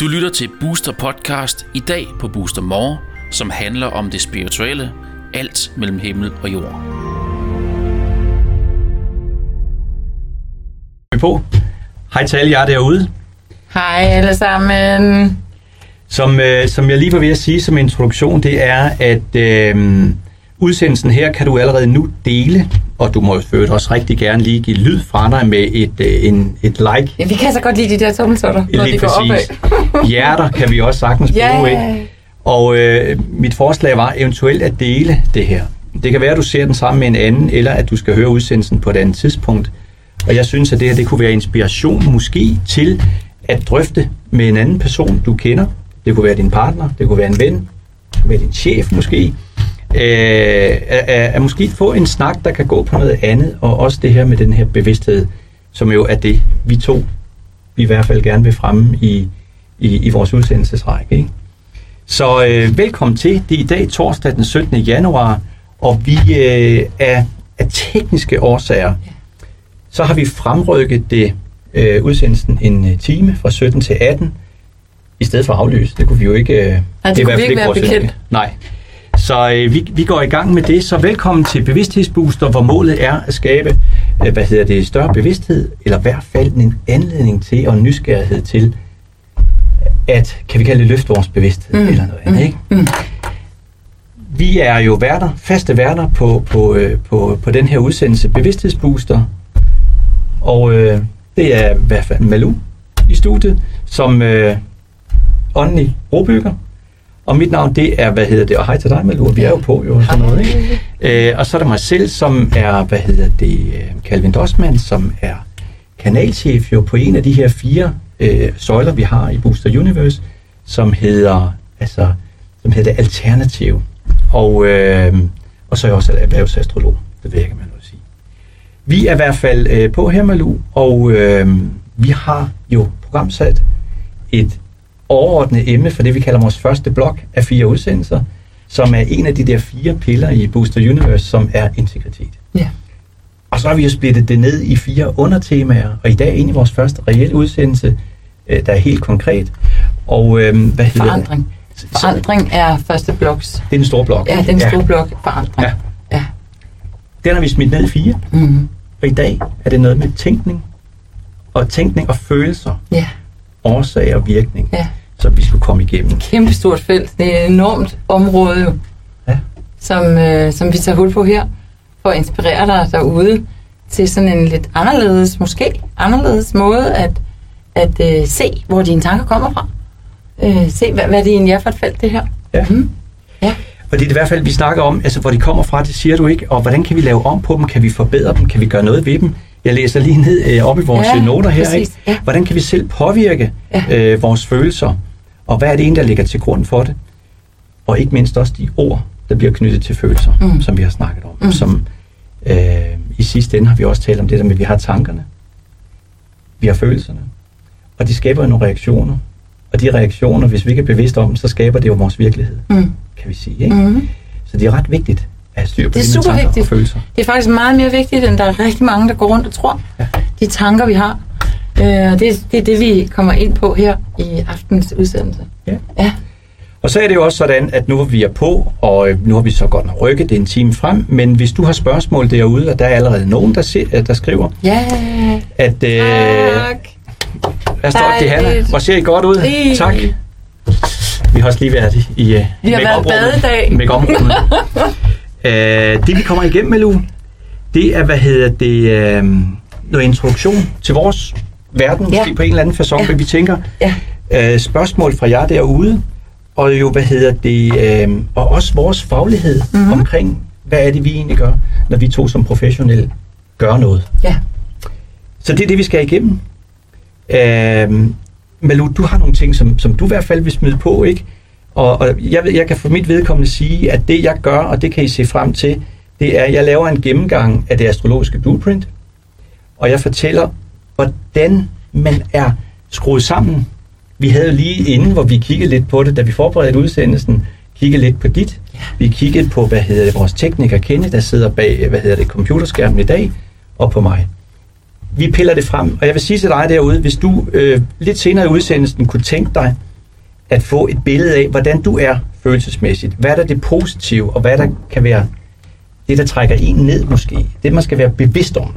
Du lytter til Booster Podcast i dag på Booster More, som handler om det spirituelle, alt mellem himmel og jord. Vi på. Hej til alle jer derude. Hej alle sammen. Som, øh, som jeg lige var ved at sige som introduktion, det er, at øh, udsendelsen her kan du allerede nu dele, og du må jo øvrigt også rigtig gerne lige give lyd fra dig med et, øh, en, et like. Ja, vi kan så godt lide de der tommeltotter, når Lige de går præcis. opad. Hjerter kan vi også sagtens bruge, Ja. ikke? Og øh, mit forslag var eventuelt at dele det her. Det kan være, at du ser den sammen med en anden, eller at du skal høre udsendelsen på et andet tidspunkt. Og jeg synes, at det her det kunne være inspiration måske til at drøfte med en anden person, du kender. Det kunne være din partner, det kunne være en ven, det kunne være din chef måske. Øh, at, at, måske få en snak, der kan gå på noget andet, og også det her med den her bevidsthed, som jo er det, vi to vi i hvert fald gerne vil fremme i, i, i vores udsendelsesrække. Ikke? Så øh, velkommen til. Det er i dag torsdag den 17. januar, og vi øh, er af tekniske årsager, så har vi fremrykket det øh, udsendelsen en øh, time fra 17 til 18, i stedet for at aflyse. Det kunne vi jo ikke... Øh, det er i kunne vi ikke være bekendt. Nej. Så øh, vi, vi går i gang med det. Så velkommen til Bevidsthedsbooster, hvor målet er at skabe, øh, hvad hedder det, større bevidsthed, eller i hvert fald en anledning til og en nysgerrighed til, at, kan vi kalde det, løfte vores bevidsthed, mm. eller noget andet, ikke? Mm. Vi er jo værter, faste værter på, på, øh, på, på den her udsendelse Bevidsthedsbooster. Og øh, det er i hvert fald Malou i studiet, som øh, åndelig brobygger. Og mit navn, det er, hvad hedder det, og hej til dig, Malur, vi er jo på, jo, og sådan noget, ikke? Øh, og så er der mig selv, som er, hvad hedder det, øh, Calvin Dossmann, som er kanalchef jo på en af de her fire øh, søjler, vi har i Booster Universe, som hedder, altså, som hedder Alternativ. Og, øh, og så er jeg også erhvervsastrolog, det ved jeg ikke, man noget sige. Vi er i hvert fald øh, på her, Malu, og øh, vi har jo programsat et overordnet emne for det, vi kalder vores første blok af fire udsendelser, som er en af de der fire piller i Booster Universe, som er integritet. Ja. Og så har vi jo splittet det ned i fire undertemaer, og i dag er egentlig vores første reelle udsendelse, øh, der er helt konkret. Og øh, hvad hedder Forandring. det? Forandring er første bloks. Det er den store blok. Ja, den store blok. Forandring. Ja. Ja. Den har vi smidt ned i fire, Mm-hmm. og i dag er det noget med tænkning, og tænkning og følelser, Ja. Årsag og virkning, Ja. som vi skulle komme igennem. Kæmpe stort felt. Det er et enormt område, jo, Ja. som, øh, som vi tager hul på her, for at inspirere dig derude til sådan en lidt anderledes, måske anderledes måde at, at øh, se, hvor dine tanker kommer fra. Øh, se, hvad, hvad det egentlig er for et felt, det her. Ja. Mm. Ja. Og det er i hvert fald, vi snakker om, altså hvor de kommer fra, det siger du ikke, og hvordan kan vi lave om på dem, kan vi forbedre dem, kan vi gøre noget ved dem? Jeg læser lige ned øh, op i vores Ja, ja, noter her, præcis, ikke? ja. Hvordan kan vi selv påvirke Ja. øh, vores følelser, og hvad er det egentlig, der ligger til grund for det? Og ikke mindst også de ord, der bliver knyttet til følelser, Mm. som vi har snakket om. Mm. Som øh, i sidste ende har vi også talt om det der med, at vi har tankerne, vi har følelserne, og de skaber jo nogle reaktioner. Og de reaktioner, hvis vi ikke er bevidste om så skaber det jo vores virkelighed, Mm. kan vi sige. Ikke? Mm. Så det er ret vigtigt have styr på Det er super tanker vigtigt. og følelser. Det er faktisk meget mere vigtigt, end der er rigtig mange, der går rundt og tror. Ja. De tanker, vi har. Øh, det, det er det, vi kommer ind på her i aftens udsendelse. Ja. Ja. Og så er det jo også sådan, at nu er vi er på, og øh, nu har vi så godt nok rykket det en time frem, men hvis du har spørgsmål derude, og der er allerede nogen, der, se, øh, der skriver, Ja. at... Øh, Tak. hvad står det, Hanna? Hvor ser I godt ud? Ej. Tak. Vi har også lige været i, i øh, Vi har været badedag. Make-up-rummet. øh, det vi kommer igennem med, Lu, det er, hvad hedder det, øh, noget introduktion til vores verden, Ja. måske på en eller anden façon, Ja. men vi tænker, Ja. øh, spørgsmål fra jer derude, og jo, hvad hedder det, øh, og også vores faglighed Mhm. mm-hmm. omkring, hvad er det, vi egentlig gør, når vi to som professionelle gør noget. Ja. Så det er det, vi skal igennem. Øh, Malu, du har nogle ting, som, som du i hvert fald vil smide på, ikke? Og, og jeg, jeg kan for mit vedkommende sige, at det jeg gør, og det kan I se frem til, det er, at jeg laver en gennemgang af det astrologiske blueprint, og jeg fortæller, hvordan man er skruet sammen. Vi havde lige inden, hvor vi kiggede lidt på det, da vi forberedte udsendelsen, kiggede lidt på dit. Vi kiggede på, hvad hedder det, vores tekniker Kende, der sidder bag, hvad hedder det, computerskærmen i dag, og på mig. vi piller det frem, og jeg vil sige til dig derude, hvis du øh, lidt senere i udsendelsen kunne tænke dig at få et billede af, hvordan du er følelsesmæssigt. Hvad er der det positive, og hvad der kan være det, der trækker en ned måske. Det, man skal være bevidst om.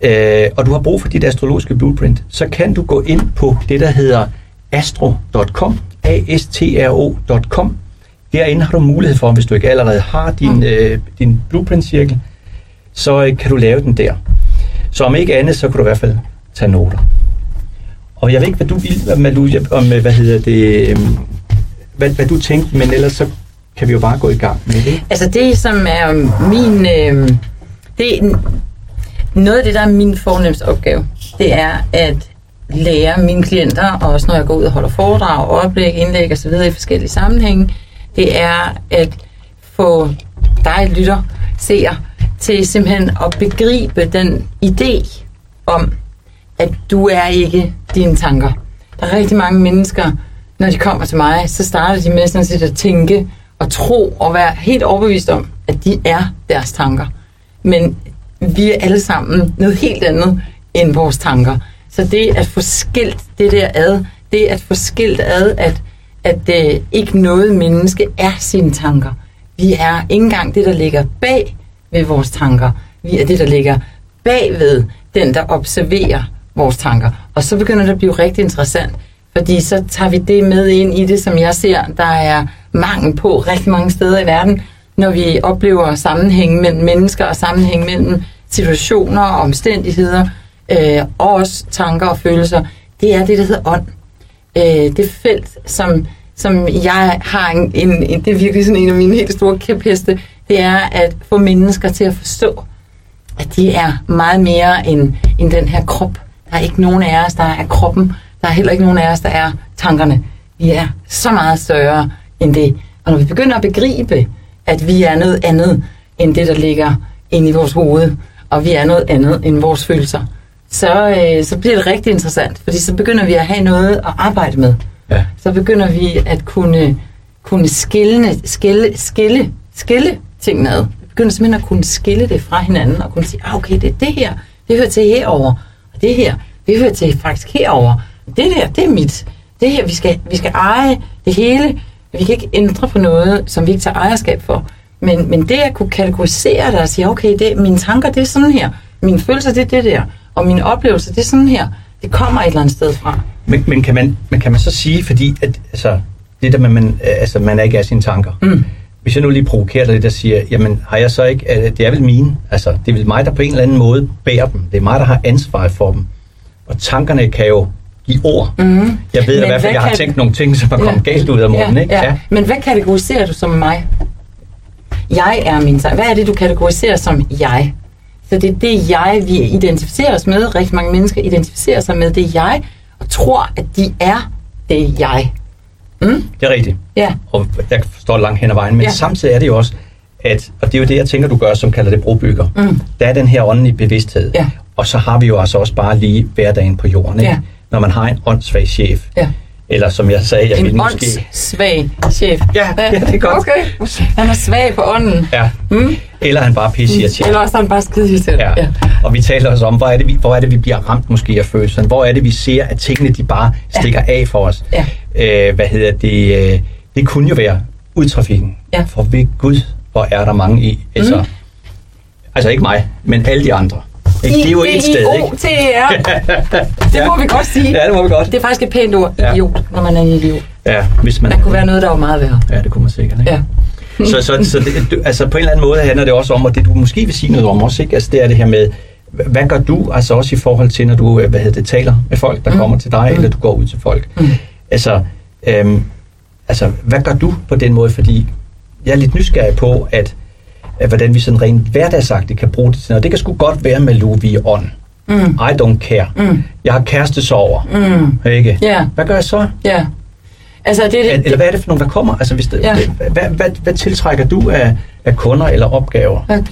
Øh, og du har brug for dit astrologiske blueprint, så kan du gå ind på det, der hedder astro.com, a-s-t-r-o.com. Derinde har du mulighed for, hvis du ikke allerede har din, øh, din blueprint-cirkel, så øh, kan du lave den der. Så om ikke andet, så kan du i hvert fald tage noter. Og jeg ved ikke, hvad du vil, Malu, om, hvad hedder det, øhm, hvad, hvad du tænkte, men ellers så kan vi jo bare gå i gang med det. Altså det, som er min... Øh, det, er noget af det, der er min fornemmeste opgave, det er at lære mine klienter, og også når jeg går ud og holder foredrag, oplæg, indlæg osv. i forskellige sammenhænge, det er at få dig, lytter, seer, til simpelthen at begribe den idé om, at du er ikke dine tanker. Der er rigtig mange mennesker, når de kommer til mig, så starter de med sådan at tænke og tro og være helt overbevist om, at de er deres tanker. Men vi er alle sammen noget helt andet end vores tanker. Så det at få skilt det der ad, det at få skilt ad, at, at uh, ikke noget menneske er sine tanker. Vi er ikke engang det, der ligger bag ved vores tanker. Vi er det, der ligger bagved den, der observerer vores tanker. Og så begynder det at blive rigtig interessant, fordi så tager vi det med ind i det, som jeg ser, der er mangel på rigtig mange steder i verden, når vi oplever sammenhæng mellem mennesker og sammenhæng mellem situationer og omstændigheder, øh, og også tanker og følelser. Det er det, der hedder ånd. Øh, det felt, som, som jeg har en, en, en, det er virkelig sådan en af mine helt store kæpheste, det er at få mennesker til at forstå, at de er meget mere end, end den her krop. Der er ikke nogen af os, der er kroppen. Der er heller ikke nogen af os, der er tankerne. Vi er så meget større end det. Og når vi begynder at begribe, at vi er noget andet end det, der ligger inde i vores hoved, og vi er noget andet end vores følelser, så, øh, så bliver det rigtig interessant, fordi så begynder vi at have noget at arbejde med. Ja. Så begynder vi at kunne, kunne skille, skille, skille, skille tingene ad. Vi begynder simpelthen at kunne skille det fra hinanden, og kunne sige, ah, okay, det er det her, det hører til herover det her, det hører til faktisk herover. Det der, det er mit. Det her, vi skal, vi skal eje det hele. Vi kan ikke ændre på noget, som vi ikke tager ejerskab for. Men, men det at kunne kategorisere det og sige, okay, det, mine tanker, det er sådan her. Mine følelser, det er det der. Og mine oplevelser, det er sådan her. Det kommer et eller andet sted fra. Men, men, kan, man, men kan man så sige, fordi at, altså, det der med, man, altså, man er ikke af sine tanker. Mm. Hvis jeg nu lige provokerer dig lidt og siger, jamen har jeg så ikke, det er vel mine, altså det er vel mig, der på en eller anden måde bærer dem. Det er mig, der har ansvar for dem. Og tankerne kan jo give ord. Mm. Jeg ved Men i hvert fald, jeg har kan- tænkt nogle ting, som er kommet Ja. galt ud af munden, ja, ikke? Ja. Men hvad kategoriserer du som mig? Jeg er min tanke. Hvad er det, du kategoriserer som jeg? Så det er det, jeg, vi identificerer os med. Rigtig mange mennesker identificerer sig med det jeg, og tror, at de er det jeg. Mm? Det er rigtigt. Ja. Og jeg forstår langt hen ad vejen. Men Ja. samtidig er det jo også, at, og det er jo det, jeg tænker, du gør, som kalder det brobygger. Mm. Der er den her åndelige bevidsthed. Ja. Og så har vi jo altså også bare lige hverdagen på jorden, ikke? Ja. Når man har en åndssvag chef. Ja. Eller som jeg sagde, jeg En ville måske... åndssvag chef. Ja, ja, det er godt. Okay. Han er svag på ånden. Ja. Mm? Eller han bare pisse irriterende. Eller også han bare skide irriterende. Ja. ja. Og vi taler også om, hvor er, det, vi, hvor er det, vi bliver ramt måske af følelserne? Hvor er det, vi ser, at tingene de bare stikker ja. af for os? Ja. Øh, hvad hedder det? Øh, det kunne jo være udtrafikken. Ja. For ved Gud, hvor er der mange i. Altså, Mhm. altså ikke mig, men alle de andre. Ikke? Det er jo et sted, ikke? I-D-I-O-T-R. Det må vi godt sige. Ja, det må vi godt. Det er faktisk et pænt ord, idiot, når man er en idiot. Ja, hvis man... Der kunne være noget, der var meget værre. Ja, det kunne man sikkert, ikke? Ja. Så, så, så det, altså på en eller anden måde handler det også om, og det du måske vil sige noget om også, ikke? Altså det er det her med, hvad gør du altså også i forhold til, når du øh, hvad hedder det, taler med folk, der mm. kommer til dig, mm. eller du går ud til folk? Mm. Altså, øhm, altså, hvad gør du på den måde? Fordi jeg er lidt nysgerrig på, at, at hvordan vi sådan rent hverdagsagtigt kan bruge det til noget. Det kan sgu godt være med Louis ånd. Mm. I don't care. Mm. Jeg har kærestesover. Mm. Ikke? Ja. Hvad gør jeg så? Ja. Altså, det, det, Eller hvad er det for nogle, der kommer? Altså, hvis det, Ja. hvad, hvad, hvad, hvad tiltrækker du af, af kunder eller opgaver? Okay.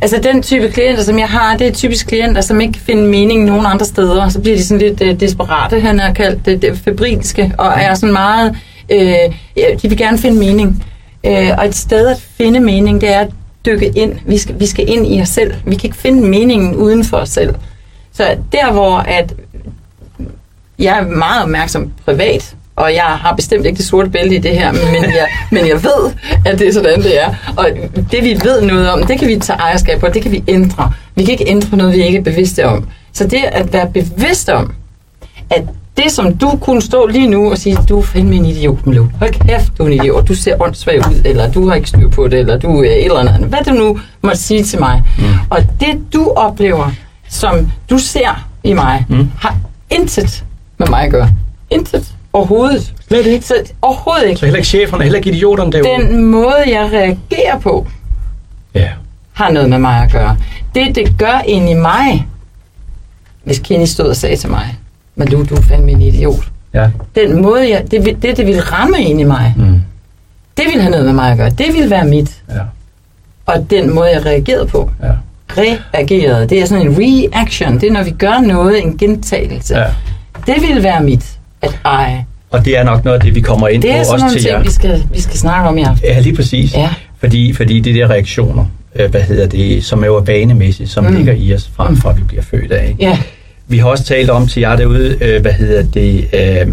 Altså den type klienter, som jeg har, det er typisk klienter, som ikke finder mening nogen andre steder. Så bliver de sådan lidt øh, desperate, han har kaldt det, det febrilske, og er sådan meget, øh, ja, de vil gerne finde mening. Øh, og et sted at finde mening, det er at dykke ind. Vi skal, vi skal ind i os selv. Vi kan ikke finde meningen uden for os selv. Så der, hvor at jeg er meget opmærksom privat, og jeg har bestemt ikke det sorte bælte i det her, men jeg, men jeg ved, at det er sådan, det er. Og det, vi ved noget om, det kan vi tage ejerskab på, det kan vi ændre. Vi kan ikke ændre noget, vi ikke er bevidste om. Så det at være bevidst om, at det, som du kunne stå lige nu og sige, du er fandme en idiot, Milo. Hold kæft, du er en idiot. Du ser åndssvag ud, eller du har ikke styr på det, eller du er et eller andet. Hvad du nu måtte sige til mig. Mm. Og det, du oplever, som du ser i mig, mm. har intet med mig at gøre. Intet. Overhovedet. Slet ikke. Så, overhovedet ikke. Så heller ikke cheferne, heller ikke idioterne derude. Den måde, jeg reagerer på, Ja. har noget med mig at gøre. Det, det gør ind i mig, hvis Kenny stod og sagde til mig, men du, du er fandme en idiot. Ja. Den måde, jeg, det, det, det ville ramme ind i mig, Mm. det ville have noget med mig at gøre. Det ville være mit. Ja. Og den måde, jeg reagerede på, Ja. reagerede, det er sådan en reaction. Det er, når vi gør noget, en gentagelse. ja. Det ville være mit at eje. Og det er nok noget af det, vi kommer ind Det er på sådan også nogle til ting, jer. vi skal, vi skal snakke om i aften. Ja, lige præcis. Ja. Fordi, fordi de der reaktioner, øh, hvad hedder det, som er jo vanemæssigt, som mm. ligger i os fra, fra vi bliver født af. ikke? Ja, Vi har også talt om til jer derude, øh, hvad hedder det, øh,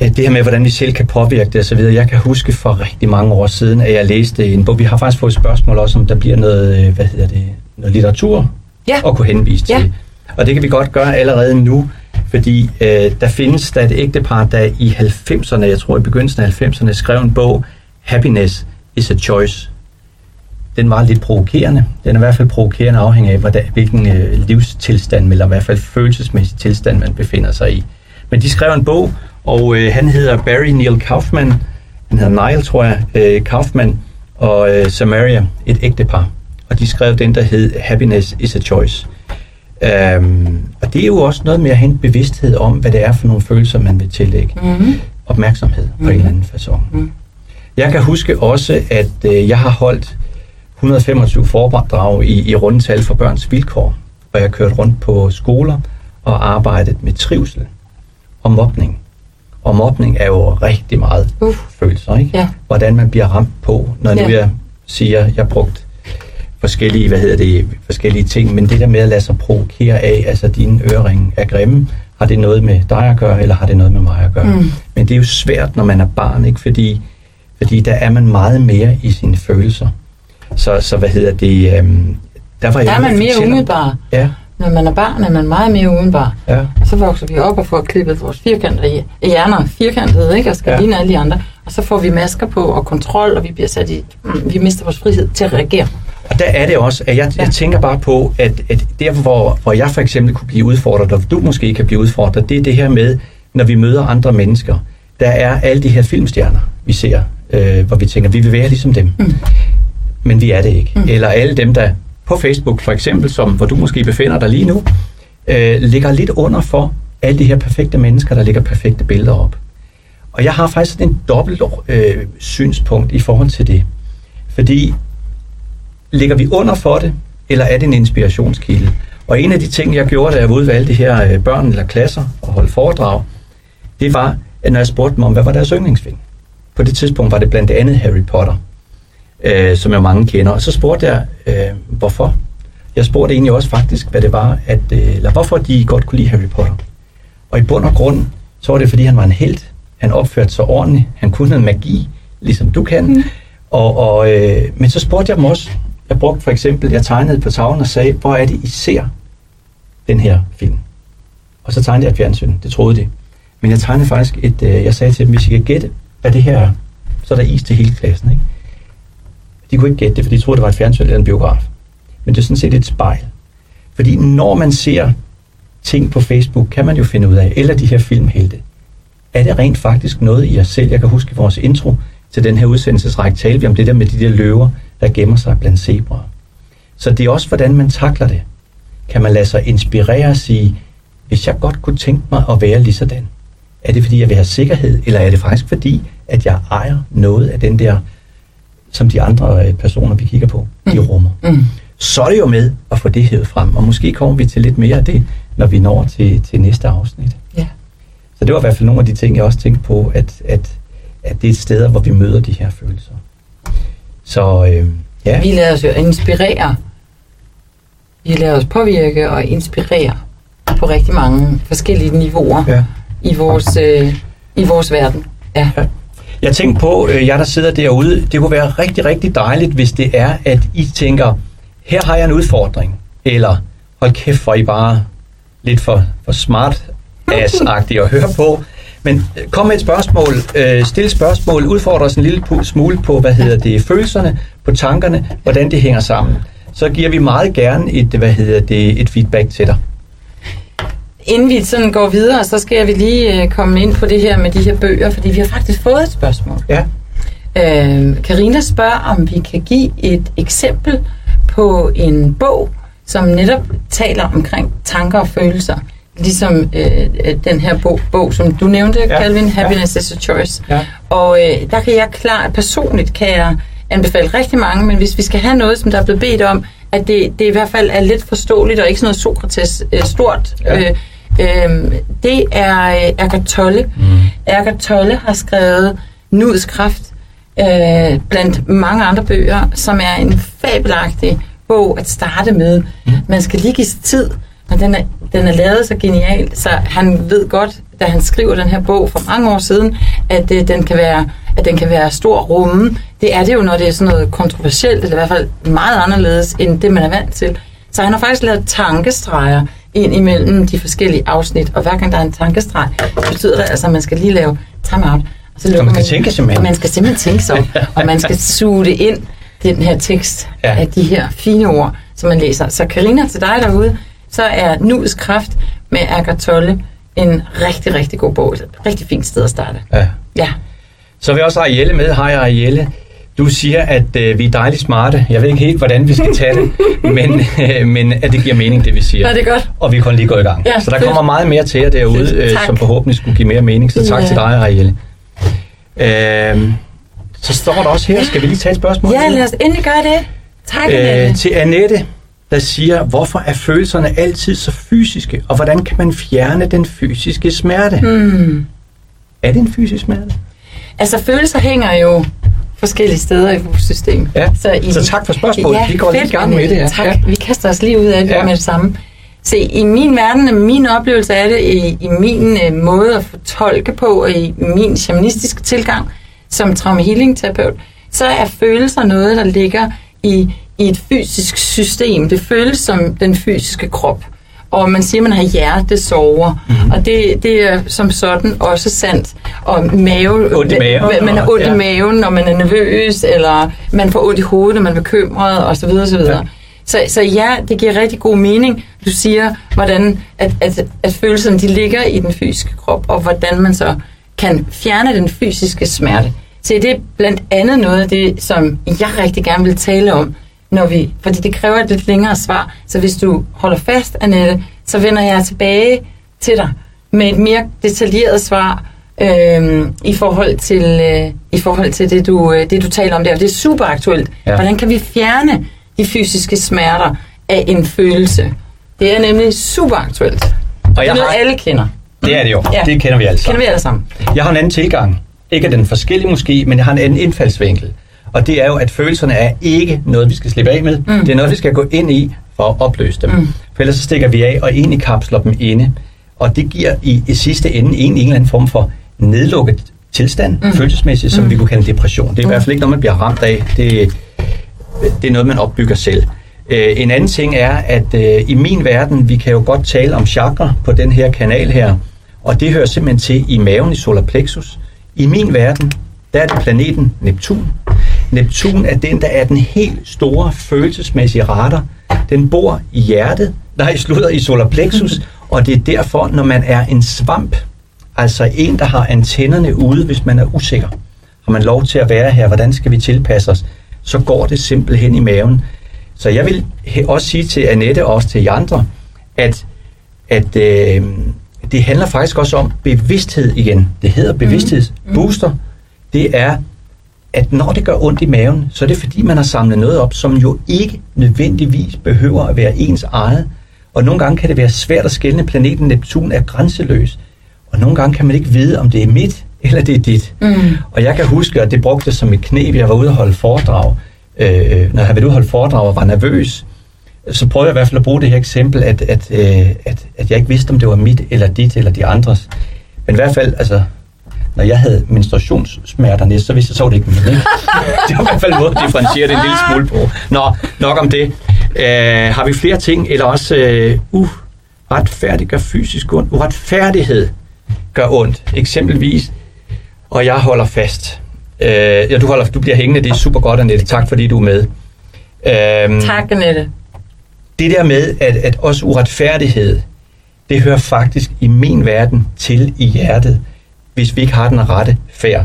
øh, det her med, hvordan vi selv kan påvirke det osv. Jeg kan huske for rigtig mange år siden, at jeg læste en bog. Vi har faktisk fået spørgsmål også, om der bliver noget, øh, hvad hedder det, noget litteratur Ja. at kunne henvise Ja. til. Og det kan vi godt gøre allerede nu, fordi øh, der findes der et ægtepar, der i 90'erne, jeg tror i begyndelsen af 90'erne, skrev en bog, Happiness is a Choice. Den var lidt provokerende. Den er i hvert fald provokerende afhængig af, hvordan, hvilken øh, livstilstand, eller i hvert fald følelsesmæssig tilstand, man befinder sig i. Men de skrev en bog, og øh, han hedder Barry Neil Kaufman. Han hedder Neil, tror jeg, øh, Kaufman og øh, Samaria, et ægtepar. Og de skrev den, der hed Happiness is a Choice. Øhm, og det er jo også noget med at have en bevidsthed om, hvad det er for nogle følelser, man vil tillægge mm-hmm. opmærksomhed på mm. en eller anden façon. Mm. Jeg kan huske også, at øh, jeg har holdt 125 foredrag i, i rundetal for børns vilkår, hvor jeg har kørt rundt på skoler og arbejdet med trivsel og mobning. Og mobning er jo rigtig meget Uff. følelser, ikke? Ja. Hvordan man bliver ramt på, når nu Ja. jeg siger, jeg har brugt forskellige, hvad hedder det, forskellige ting, men det der med at lade sig provokere af, altså dine øreringe er grimme, har det noget med dig at gøre, eller har det noget med mig at gøre? Mm. Men det er jo svært, når man er barn, ikke? Fordi, fordi der er man meget mere i sine følelser. Så, så hvad hedder det, øhm, der var Der er jeg man mere umiddelbar. Ja, Når man er barn, er man meget mere umiddelbar. ja, Og så vokser vi op og får klippet vores firkantede hj- hjerner firkantede, ikke? Og skal ja. ligne alle de andre. Og så får vi masker på og kontrol, og vi bliver sat i... Mm, vi mister vores frihed til at reagere. Og der er det også, at jeg, ja. Jeg tænker bare på, at, at der, hvor, hvor jeg for eksempel kunne blive udfordret, og du måske kan blive udfordret, det er det her med, når vi møder andre mennesker. Der er alle de her filmstjerner, vi ser, øh, hvor vi tænker, vi vil være ligesom dem. Mm. Men vi er det ikke. Mm. Eller alle dem, der på Facebook for eksempel, som, hvor du måske befinder dig lige nu, øh, ligger lidt under for alle de her perfekte mennesker, der lægger perfekte billeder op. Og jeg har faktisk sådan en dobbelt øh, synspunkt i forhold til det. Fordi ligger vi under for det, eller er det en inspirationskilde? Og en af de ting, jeg gjorde, da jeg var ude ved alle de her øh, børn eller klasser og holdt foredrag, det var, at når jeg spurgte dem om, hvad var deres yndlingsfilm? På det tidspunkt var det blandt andet Harry Potter, øh, som jeg mange kender. Og så spurgte jeg, øh, hvorfor? Jeg spurgte egentlig også faktisk, hvad det var, at, øh, eller hvorfor de godt kunne lide Harry Potter. Og i bund og grund, så var det, fordi han var en held. Han opførte sig ordentligt. Han kunne noget magi, ligesom du kan. Mm. Og, og, øh, men så spurgte jeg dem også. Jeg brugte for eksempel, jeg tegnede på tavlen og sagde, hvor er det, I ser den her film? Og så tegnede jeg et fjernsyn. Det troede de. Men jeg tegnede faktisk et, øh, jeg sagde til dem, hvis I kan gætte, hvad det her er, så er der is til hele klassen. Ikke? De kunne ikke gætte det, for de troede, det var et fjernsyn eller en biograf. Men det er sådan set et spejl. Fordi når man ser ting på Facebook, kan man jo finde ud af, eller de her filmhelte, er det rent faktisk noget i jer selv? Jeg kan huske vores intro til den her udsendelsesrække, talte vi om det der med de der løver, der gemmer sig blandt zebraer. Så det er også, hvordan man takler det. Kan man lade sig inspirere og sige, hvis jeg godt kunne tænke mig at være lige sådan, er det fordi, jeg vil have sikkerhed, eller er det faktisk fordi, at jeg ejer noget af den der, som de andre øh, personer, vi kigger på, de rummer. Mm. Så er det jo med at få det hævet frem, og måske kommer vi til lidt mere af det, når vi når til, til næste afsnit. Ja. Så det var i hvert fald nogle af de ting, jeg også tænkte på, at, at, at det er et sted, hvor vi møder de her følelser. Så øh, ja, Vi lader os jo inspirere. vi lavet os påvirke og inspirere på rigtig mange forskellige niveauer Ja. i, vores, øh, i vores verden. Ja. Jeg tænkte på, øh, jer der sidder derude, det kunne være rigtig, rigtig dejligt, hvis det er, at I tænker, her har jeg en udfordring, eller hold kæft, hvor er I bare lidt for, for smart ass at høre på. Men øh, kom med et spørgsmål, øh, stil spørgsmål, udfordre os en lille smule på, hvad hedder det, følelserne, på tankerne, hvordan det hænger sammen. Så giver vi meget gerne et, hvad hedder det, et feedback til dig. Inden vi sådan går videre, så skal vi lige øh, komme ind på det her med de her bøger, fordi vi har faktisk fået et spørgsmål. Ja, Øh, Karina spørger, om vi kan give et eksempel på en bog, som netop taler omkring tanker og følelser. Ligesom øh, øh, den her bog, bog, som du nævnte, Ja, ja. Calvin, ja. Happiness is a Choice. Ja. Og øh, der kan jeg klart, personligt kan jeg anbefale rigtig mange, men hvis vi skal have noget, som der er blevet bedt om, at det, det i hvert fald er lidt forståeligt, og ikke sådan noget Sokrates øh, stort, Ja. øh, øh, det er øh, Erkert Tolle. Mm. Erkert Tolle har skrevet Nuets Kraft, øh, blandt mange andre bøger, som er en fabelagtig bog at starte med. Mm. Man skal lige give tid, og den er, den er lavet så genialt, så han ved godt, da han skriver den her bog for mange år siden, at øh, den kan være at den kan være stor rumme. Det er det jo, når det er sådan noget kontroversielt, eller i hvert fald meget anderledes, end det, man er vant til. Så han har faktisk lavet tankestreger ind imellem de forskellige afsnit, og hver gang der er en tankestreg, betyder det altså, at man skal lige lave time-out. Og så lukker man skal tænke simpelthen. Man skal simpelthen tænke sig og man skal suge det ind, den her tekst ja. af de her fine ord, som man læser. Så Karina til dig derude, så er Nuets Kraft med Erkert Tolle en rigtig, rigtig god bog. Et rigtig fint sted at starte. ja. Ja. Så jeg også Arielle med. Hej Arielle. Du siger, at øh, vi er dejligt smarte. Jeg ved ikke helt, hvordan vi skal tage det, men, øh, men at det giver mening, det vi siger. Ja, det er godt. Og vi kan lige gå i gang. Ja, så der fedt. kommer meget mere til jer derude, øh, som forhåbentlig skulle give mere mening. Så tak Ja. til dig, Arielle. Øh, så står der også her, skal vi lige tage et spørgsmål? Ja, lad os endelig gøre det. Tak, Annette. øh, til Annette, der siger, hvorfor er følelserne altid så fysiske, og hvordan kan man fjerne den fysiske smerte? Hmm. Er det en fysisk smerte? Altså, følelser hænger jo forskellige steder i vores system. Ja, så tak for spørgsmålet. Vi går lige i gang med det, ja. Tak. Ja. Vi kaster os lige ud af det Ja. ja. med det samme. Se, i min verden, min oplevelse af det, i, i min øh, måde at fortolke på, og i min shamanistiske tilgang som trauma healing terapeut, så er følelser noget, der ligger i, i et fysisk system. Det føles som den fysiske krop. Og man siger, at man har hjertesover, Mhm. mm. og det, det er som sådan også sandt. Og mave, Ondt i maven, man har ondt ja. i maven, når man er nervøs, eller man får ondt i hovedet, når man er bekymret, osv. osv. Ja. Så, så ja, det giver rigtig god mening. Du siger, hvordan at, at, at følelserne de ligger i den fysiske krop, og hvordan man så kan fjerne den fysiske smerte. Så det er blandt andet noget af det, som jeg rigtig gerne vil tale om, når vi, fordi det kræver et lidt længere svar. Så hvis du holder fast, Annette, så vender jeg tilbage til dig med et mere detaljeret svar øhm, i forhold til øh, i forhold til det du øh, det du taler om der. Det er super aktuelt. Ja. Hvordan kan vi fjerne de fysiske smerter af en følelse? Det er nemlig super aktuelt. Og Det jeg er noget, har, alle kender. det er det jo. Ja. Det kender vi alle Kender sammen. vi alle sammen. Jeg har en anden tilgang. Ikke den forskellig måske, men jeg har en anden indfaldsvinkel. Og det er jo, at følelserne er ikke noget, vi skal slippe af med. Mm. Det er noget, vi skal gå ind i for at opløse dem. Mm. For ellers så stikker vi af og egentlig kapsler dem inde. Og det giver i, i sidste ende en, en eller anden form for nedlukket tilstand, mm. følelsesmæssigt, som mm. vi kunne kalde depression. Det er i hvert fald ikke noget, man bliver ramt af. Det, det er noget, man opbygger selv. Øh, en anden ting er, at øh, i min verden, vi kan jo godt tale om chakra på den her kanal her, og det hører simpelthen til i maven i solar plexus. I min verden, der er det planeten Neptun. Neptun er den, der er den helt store følelsesmæssige radar. Den bor i hjertet, nej, slutter i solar plexus, og det er derfor, når man er en svamp, altså en, der har antennerne ude, hvis man er usikker, har man lov til at være her, hvordan skal vi tilpasse os, så går det simpelthen i maven. Så jeg vil også sige til Annette og også til jer andre, at, at øh, det handler faktisk også om bevidsthed igen. Det hedder bevidsthedsbooster. Det er, at når det gør ondt i maven, så er det fordi, man har samlet noget op, som jo ikke nødvendigvis behøver at være ens eget. Og nogle gange kan det være svært at skelne. Planeten Neptun er grænseløs. Og nogle gange kan man ikke vide, om det er mit eller det er dit. Mm. Og jeg kan huske, at det brugte som et knep. Jeg var ude og holde foredrag, øh, når jeg ude og holde foredrag og var nervøs. så prøvede jeg i hvert fald at bruge det her eksempel, at, at, øh, at, at jeg ikke vidste, om det var mit, eller dit, eller de andres. Men i hvert fald, altså, når jeg havde menstruationssmerter næste, så vidste jeg, så var det ikke mit. Ikke? det var i hvert fald måde at differentiere det en lille smule på. Nå, nok om det. Øh, har vi flere ting, eller også øh, uretfærdigt gør fysisk ondt. Uretfærdighed gør ondt. Eksempelvis, og jeg holder fast. Øh, ja, du, holder, du bliver hængende, det er super godt, Annette. Tak fordi du er med. Øh, tak, Annette. Det der med, at, at også uretfærdighed, det hører faktisk i min verden til i hjertet, hvis vi ikke har den rette færd.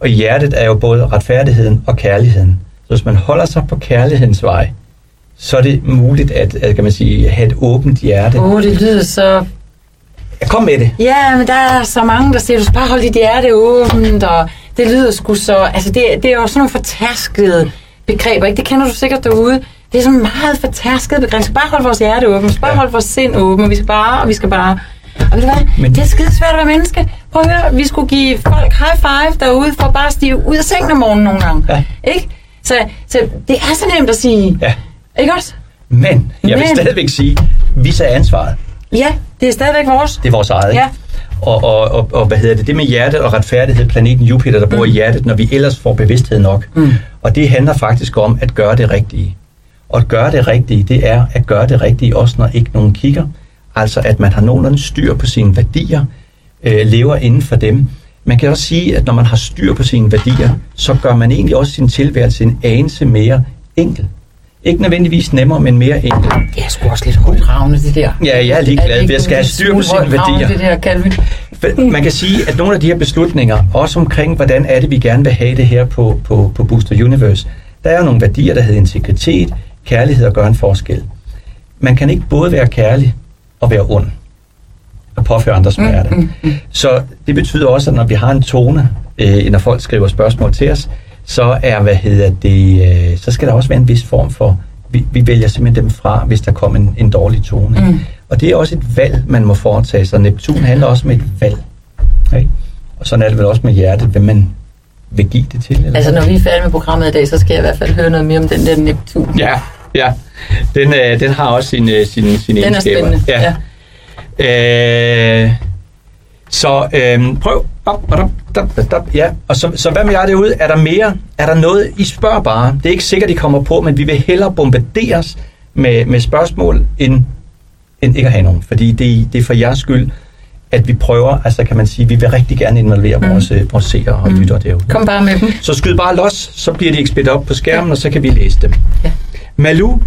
Og hjertet er jo både retfærdigheden og kærligheden. Så hvis man holder sig på kærlighedens vej, så er det muligt at, at kan man sige, have et åbent hjerte. Åh, oh, det lyder så... Ja, kom med det. Ja, men der er så mange, der siger, du skal bare holde dit hjerte åbent, og det lyder sgu så... Altså, det, det er jo sådan nogle fortaskede begreber, ikke? Det kender du sikkert derude. Det er sådan meget fortasket begreb. Vi skal bare holde vores hjerte åbent, vi skal bare ja. holde vores sind åbent, vi skal bare, og vi skal bare... Og ved du hvad? Men... Det er skide svært at være menneske. Prøv at høre, vi skulle give folk high five derude for bare at stige ud af sengen om morgenen nogle gange. Ja. Ikke? Så, så det er så nemt at sige. Ja. Ikke også? Men jeg vil Men... stadigvæk sige, vi er ansvaret. Ja, det er stadigvæk vores. Det er vores eget? Ja. Og, og, og, og hvad hedder det? Det med hjertet og retfærdighed, planeten Jupiter, der bor mm. i hjertet, når vi ellers får bevidsthed nok. Mm. Og det handler faktisk om at gøre det rigtige. Og at gøre det rigtige, det er at gøre det rigtige, også når ikke nogen kigger. Altså at man har nogenlunde styr på sine værdier, øh, lever inden for dem. Man kan også sige, at når man har styr på sine værdier, så gør man egentlig også sin tilværelse en anelse mere enkel. Ikke nødvendigvis nemmere, men mere enkel. Det er sgu også lidt højdragende, det der. Ja, jeg er lige glad, for jeg skal have styr på sine værdier. Det der, Calvin. Man kan sige, at nogle af de her beslutninger, også omkring, hvordan er det, vi gerne vil have det her på, på, på Booster Universe, der er jo nogle værdier, der hedder integritet, kærlighed og gøre en forskel. Man kan ikke både være kærlig og være ond og påføre andre smerte. Mm, mm, mm. Så det betyder også, at når vi har en tone, øh, når folk skriver spørgsmål til os, så er, hvad hedder det, øh, så skal der også være en vis form for, vi, vi vælger simpelthen dem fra, hvis der kommer en, en dårlig tone. Mm. Og det er også et valg, man må foretage sig. Neptun handler også om et valg. Okay? Og sådan er det vel også med hjertet, hvad man vil give det til. Eller altså, når vi er færdige med programmet i dag, så skal jeg i hvert fald høre noget mere om den der Neptun. Ja, ja. Den, øh, den har også sin, øh, sin, sin den egenskaber. Den er spændende, ja. ja. Øh, så øh, prøv. Op, op, op, op, op, ja. Og så, så hvad med jer derude? Er der mere? Er der noget? I spørger bare. Det er ikke sikkert, de kommer på, men vi vil hellere bombarderes med, med spørgsmål, end, end ikke at have nogen. Fordi det, det er for jeres skyld, at vi prøver, altså kan man sige, vi vil rigtig gerne involvere mm. vores, øh, vores seere og mm. lyttere derude. Kom bare med dem. Så skyd bare los, så bliver de ekspederet op på skærmen, ja. og så kan vi læse dem. Ja. Malu,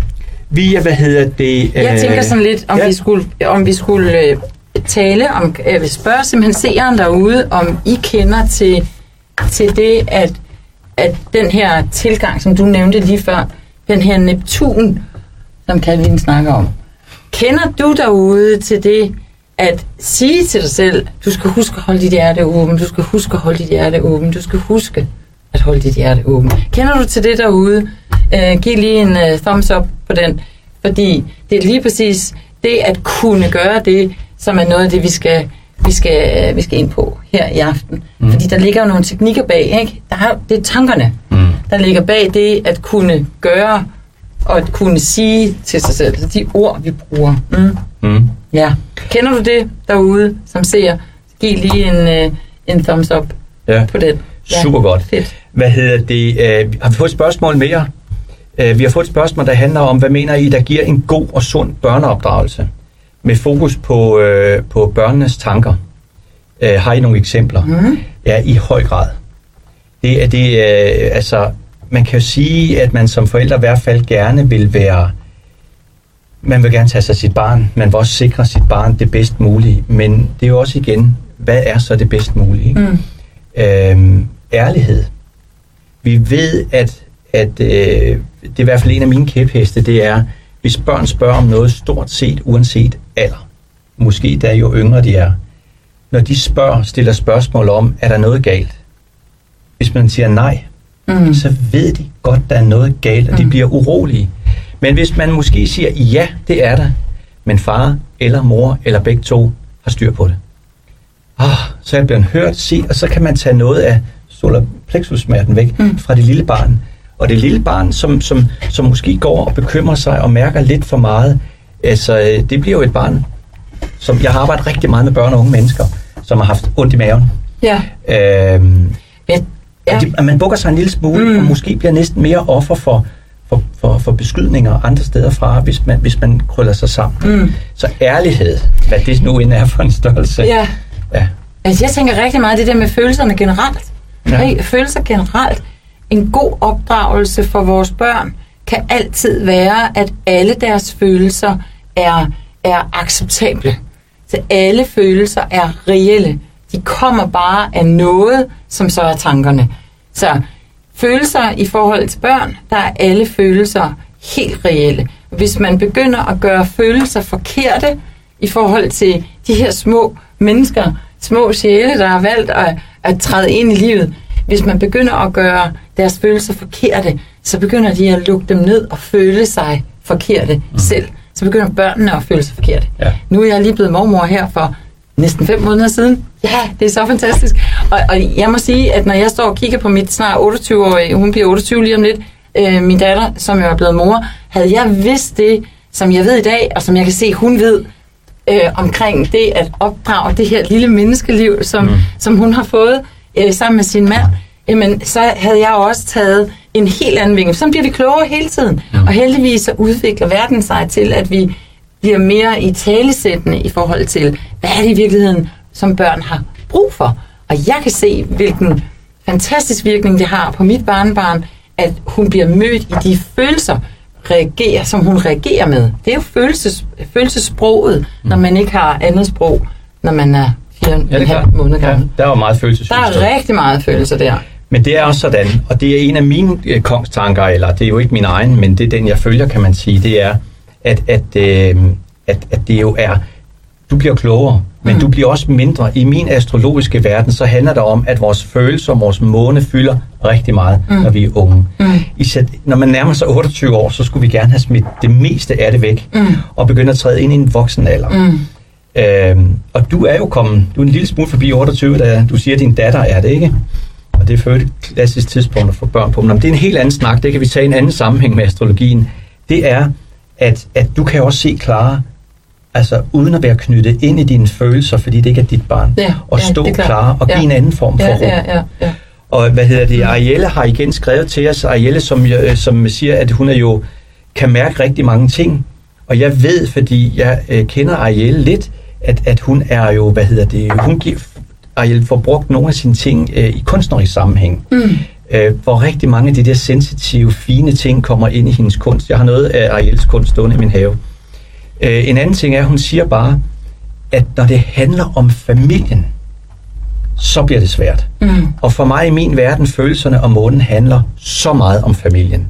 vi er, hvad hedder det? Jeg øh, tænker sådan lidt, om ja. vi skulle, om vi skulle øh, tale om, jeg vil spørge simpelthen seeren derude, om I kender til, til det, at, at den her tilgang, som du nævnte lige før, den her Neptun, som Calvin snakker om. Kender du derude til det, at sige til dig selv, du skal huske at holde dit hjerte åbent, du skal huske at holde dit hjerte åbent, du skal huske at holde dit hjerte åbent. Kender du til det derude? Uh, giv lige en uh, thumbs up på den, fordi det er lige præcis det at kunne gøre det, som er noget af det, vi skal, vi skal, vi skal ind på her i aften. Mm. Fordi der ligger jo nogle teknikker bag, ikke? Der er, det er tankerne, mm. der ligger bag det at kunne gøre og at kunne sige til sig selv, altså de ord, vi bruger. Mm. Mm. Ja. Kender du det derude, som ser? Giv lige en, uh, en thumbs up ja. på den. Ja. Super godt. Fedt. Hvad hedder det? Uh, har vi fået et spørgsmål mere? Uh, vi har fået et spørgsmål, der handler om, hvad mener I, der giver en god og sund børneopdragelse? med fokus på, øh, på børnenes tanker. Øh, har I nogle eksempler? Mm. Ja, i høj grad. Det er det, øh, altså, man kan jo sige, at man som forældre i hvert fald gerne vil være, man vil gerne tage sig sit barn, man vil også sikre sit barn det bedst mulige, men det er jo også igen, hvad er så det bedst mulige? Ikke? Mm. Øhm, ærlighed. Vi ved, at, at øh, det er i hvert fald en af mine kæpheste, det er, hvis børn spørger om noget stort set, uanset alder, måske der jo yngre de er, når de spørger, stiller spørgsmål om, er der noget galt? Hvis man siger nej, mm. så ved de godt, der er noget galt, og de mm. bliver urolige. Men hvis man måske siger, ja, det er der, men far eller mor eller begge to har styr på det. Oh, så er jeg blevet hørt, set, og så kan man tage noget af solar plexus-smerten væk mm. fra det lille barn, Og det lille barn, som, som, som måske går og bekymrer sig og mærker lidt for meget, altså øh, det bliver jo et barn, som jeg har arbejdet rigtig meget med børn og unge mennesker, som har haft ondt i maven. Ja. Øhm, Ja. at, de, at man bukker sig en lille smule, mm. og måske bliver næsten mere offer for, for, for, for beskydninger andre steder fra, hvis man, hvis man krøller sig sammen. Mm. Så ærlighed, hvad det nu end er for en størrelse. ja. ja. Altså, jeg tænker rigtig meget det der med følelserne generelt. Ja. Følelser generelt. En god opdragelse for vores børn kan altid være, at alle deres følelser er, er acceptable. Så alle følelser er reelle. De kommer bare af noget, som så er tankerne. Så følelser i forhold til børn, der er alle følelser helt reelle. Hvis man begynder at gøre følelser forkerte i forhold til de her små mennesker, små sjæle, der har valgt at, at træde ind i livet, hvis man begynder at gøre deres følelser forkerte, så begynder de at lukke dem ned og føle sig forkerte mm. selv. Så begynder børnene at føle sig forkerte. Ja. Nu er jeg lige blevet mormor her for næsten fem måneder siden. Ja, det er så fantastisk. Og, og jeg må sige, at når jeg står og kigger på mit snart 28-årige, hun bliver 28 lige om lidt, øh, min datter, som jo er blevet mor, havde jeg vidst det, som jeg ved i dag, og som jeg kan se, hun ved, øh, omkring det at opdrage det her lille menneskeliv, som, mm. som hun har fået øh, sammen med sin mand, jamen, så havde jeg også taget en helt anden vinkel. Så bliver vi klogere hele tiden. Mm. Og heldigvis så udvikler verden sig til, at vi bliver mere i talesættende i forhold til, hvad er det i virkeligheden, som børn har brug for. Og jeg kan se, hvilken fantastisk virkning det har på mit barnebarn, at hun bliver mødt i de følelser, reagerer, som hun reagerer med. Det er jo følelses, følelsessproget, mm. når man ikke har andet sprog, når man er fire og Ja, en halv måned Ja, gammel. der er jo meget Der følelsesudtryk. er rigtig meget følelser der. Men det er også sådan, og det er en af mine øh, kongstanker, eller det er jo ikke min egen, men det er den, jeg følger, kan man sige, det er, at, at, øh, at, at det jo er, du bliver klogere, men mm. du bliver også mindre. I min astrologiske verden, så handler det om, at vores følelser, vores måne fylder rigtig meget, mm. når vi er unge. Mm. Især, når man nærmer sig 28 år, så skulle vi gerne have smidt det meste af det væk, mm. og begynde at træde ind i en voksen alder. Mm. Øhm, og du er jo kommet, du er en lille smule forbi 28, da du siger, at din datter er det, ikke? Og det er for et klassisk tidspunkt at få børn på. Men det er en helt anden snak, det kan vi tage i en anden sammenhæng med astrologien. Det er, at, at du kan også se klare, altså uden at være knyttet ind i dine følelser, fordi det ikke er dit barn, Ja, og ja, stå klar og give Ja. en anden form for Ja, ro. ja, ja, ja. Og hvad hedder det? Arielle har igen skrevet til os. Arielle, som, øh, som siger, at hun er jo kan mærke rigtig mange ting. Og jeg ved, fordi jeg øh, kender Arielle lidt, at, at hun er jo, hvad hedder det, hun giver, Arielle får brugt nogle af sine ting øh, i kunstnerisk sammenhæng. Mm. Øh, hvor rigtig mange af de der sensitive, fine ting kommer ind i hendes kunst. Jeg har noget af Arielles kunst stående i min have. Øh, en anden ting er, at hun siger bare, at når det handler om familien, så bliver det svært. Mm. Og for mig i min verden, følelserne og månen handler så meget om familien.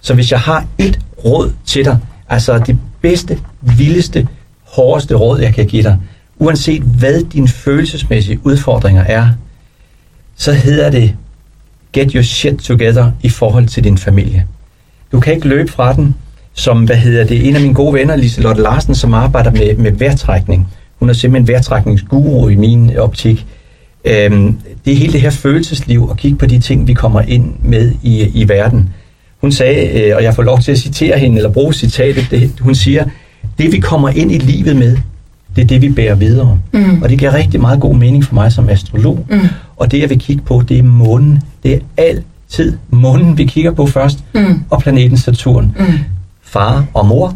Så hvis jeg har et råd til dig, altså det bedste, vildeste, hårdeste råd, jeg kan give dig, uanset hvad dine følelsesmæssige udfordringer er, så hedder det, get your shit together i forhold til din familie. Du kan ikke løbe fra den, som, hvad hedder det, en af mine gode venner, Liselotte Larsen, som arbejder med, med vejrtrækning. Hun er simpelthen vejrtrækningsguru i min øh, optik. Øhm, det er hele det her følelsesliv og kigge på de ting, vi kommer ind med i, i verden. Hun sagde, øh, og jeg får lov til at citere hende, eller bruge citatet, det, hun siger, det vi kommer ind i livet med, det er det, vi bærer videre. Mm. Og det giver rigtig meget god mening for mig som astrolog. Mm. Og det, jeg vil kigge på, det er månen. Det er altid månen, vi kigger på først, mm. og planeten Saturn. Mm. Far og mor,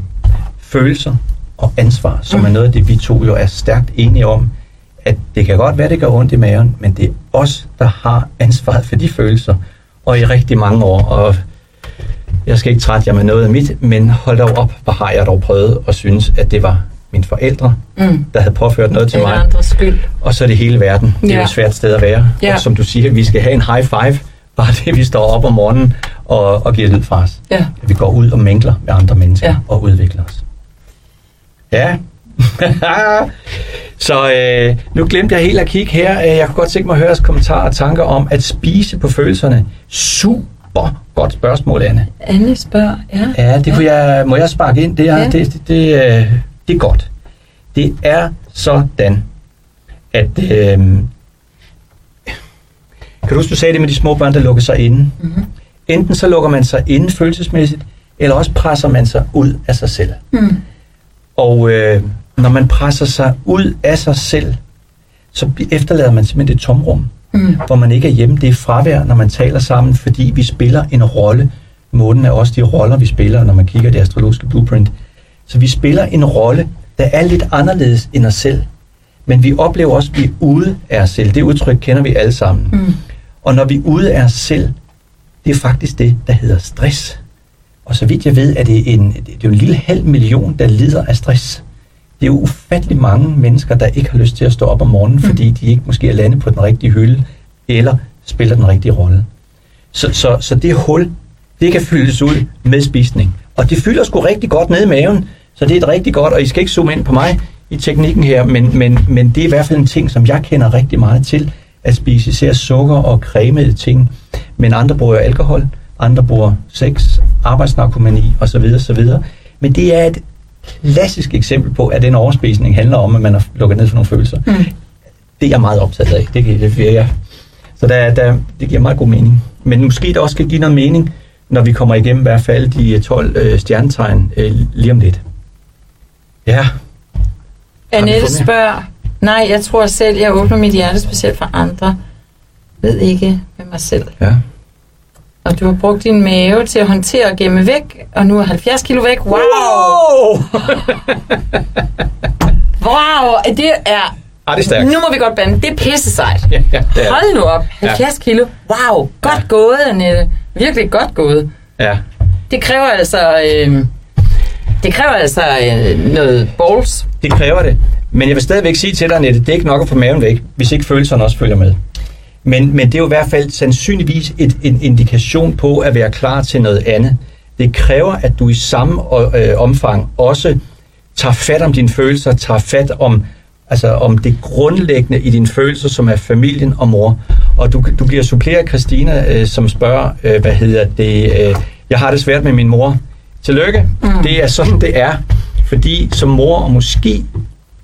følelser og ansvar, som mm. er noget af det, vi to jo er stærkt enige om, at det kan godt være, det gør ondt i maven, men det er os, der har ansvaret for de følelser, og i rigtig mange år. Og jeg skal ikke trætte jer med noget af mit, men hold dog op, hvor har jeg dog prøvet at synes, at det var mine forældre, Mm. der havde påført noget til mig, skyld. og så er det hele verden. Det er jo et svært sted at være. Ja. Og som du siger, vi skal have en high five, bare det, vi står op om morgenen og, og giver lyd fra os. Ja. At vi går ud og mængler med andre mennesker Ja. og udvikler os. Ja. så øh, nu glemte jeg helt at kigge her. Øh, Jeg kunne godt tænke mig at høre jeres kommentarer og tanker om at spise på følelserne. Super godt spørgsmål, Anne. Anne spørger, ja. Ja, det kunne jeg, må jeg sparke ind? Det er, Ja. det, det, det, øh, det er godt. Det er sådan, at... Øh, kan du huske, du sagde det med de små børn, der lukker sig inde? Mm-hmm. enten så lukker man sig inden følelsesmæssigt, eller også presser man sig ud af sig selv. Mm. Og øh, når man presser sig ud af sig selv, så efterlader man simpelthen et tomrum, Mm. hvor man ikke er hjemme. Det er fravær, når man taler sammen, fordi vi spiller en rolle. Månen er også de roller, vi spiller, når man kigger i det astrologiske blueprint. Så vi spiller en rolle, der er lidt anderledes end os selv. Men vi oplever også, at vi er ude af os selv. Det udtryk kender vi alle sammen. Mm. Og når vi er ude af os selv, det er faktisk det, der hedder stress. Og så vidt jeg ved, er det, en, det er jo en lille halv million, der lider af stress. Det er jo ufattelig mange mennesker, der ikke har lyst til at stå op om morgenen, mm. fordi de ikke måske er landet på den rigtige hylde, eller spiller den rigtige rolle. Så, så, så det hul, det kan fyldes ud med spisning. Og det fylder sgu rigtig godt ned i maven, så det er et rigtig godt, og I skal ikke zoome ind på mig i teknikken her, men, men, men det er i hvert fald en ting, som jeg kender rigtig meget til, at spise især sukker og cremede ting. Men andre bruger alkohol, andre bruger sex, arbejdsnarkomani osv. osv. Men det er et klassisk eksempel på, at den overspisning handler om, at man har lukket ned for nogle følelser. Mm. Det er jeg meget optaget af. Det, kan- det, det, jeg. Så der, der, det giver meget god mening. Men måske det også skal give noget mening, når vi kommer igennem i hvert fald de øh, 12 øh, stjernetegn øh, lige om lidt. Ja, Annette spørger, nej, jeg tror selv, jeg åbner mit hjerte specielt for andre. Ved ikke med mig selv. ja. Og du har brugt din mave til at håndtere og gemme væk, og nu er 70 kilo væk. Wow! Wow! Wow! Det er... Ah, det er stærkt. Nu må vi godt bande. Det er pisse sejt. Ja, ja, det er Hold nu op. Ja. 70 kilo. Wow. Godt Ja. gået, Annette. Virkelig godt gået. Ja. Det kræver altså... Øh, det kræver altså øh, noget balls. Det kræver det. Men jeg vil stadigvæk sige til dig, Annette, det er ikke nok at få maven væk, hvis ikke følelserne også følger med. Men, men det er jo i hvert fald sandsynligvis et, en indikation på at være klar til noget andet. Det kræver, at du i samme øh, omfang også tager fat om dine følelser, tager fat om, altså om det grundlæggende i dine følelser, som er familien og mor. Og du, du bliver suppleret Christina, øh, som spørger, øh, hvad hedder det, øh, jeg har det svært med min mor. Tillykke. Mm. Det er sådan, det er. Fordi som mor, og måske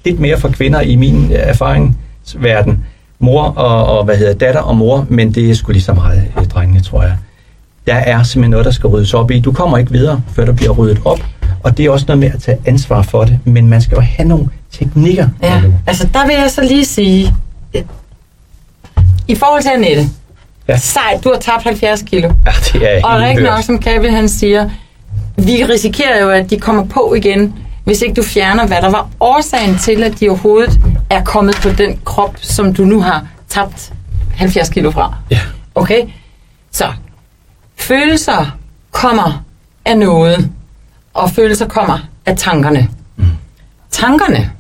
lidt mere for kvinder i min øh, erfaringsverden, mor og, og hvad hedder datter og mor, men det er sgu lige så meget øh, drengene, tror jeg. Der er simpelthen noget, der skal ryddes op i. Du kommer ikke videre, før der bliver ryddet op, og det er også noget med at tage ansvar for det, men man skal jo have nogle teknikker. Ja, altså der vil jeg så lige sige, øh, i forhold til Annette, Ja. sejt, du har tabt 70 kilo. Ja, det er Og rigtig nok, som Kabel han siger, vi risikerer jo, at de kommer på igen, hvis ikke du fjerner, hvad der var årsagen til, at de overhovedet er kommet på den krop, som du nu har tabt 70 kilo fra. Ja. Okay? Så, følelser kommer af noget, og følelser kommer af tankerne. Mm. Tankerne,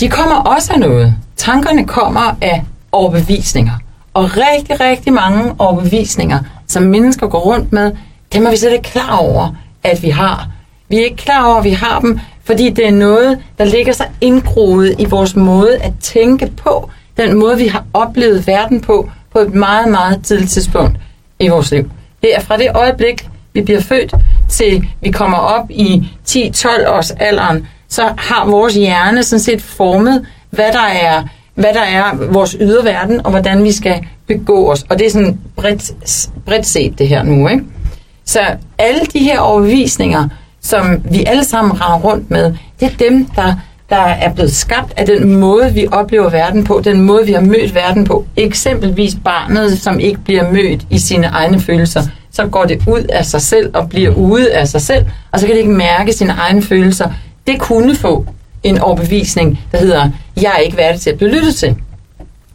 de kommer også af noget. Tankerne kommer af overbevisninger. Og rigtig, rigtig mange overbevisninger, som mennesker går rundt med, dem er vi slet ikke klar over, at vi har. Vi er ikke klar over, at vi har dem, fordi det er noget, der ligger sig indgroet i vores måde at tænke på, den måde, vi har oplevet verden på, på et meget, meget tidligt tidspunkt i vores liv. Det er fra det øjeblik, vi bliver født, til vi kommer op i 10-12 års alderen, så har vores hjerne sådan set formet, hvad der er, hvad der er vores yderverden, og hvordan vi skal begå os. Og det er sådan bredt, bredt set det her nu, ikke? Så alle de her overbevisninger, som vi alle sammen render rundt med, det er dem, der, der er blevet skabt af den måde, vi oplever verden på, den måde, vi har mødt verden på. Eksempelvis barnet, som ikke bliver mødt i sine egne følelser, så går det ud af sig selv og bliver ude af sig selv, og så kan det ikke mærke sine egne følelser. Det kunne få en overbevisning, der hedder, jeg er ikke værdig til at blive lyttet til.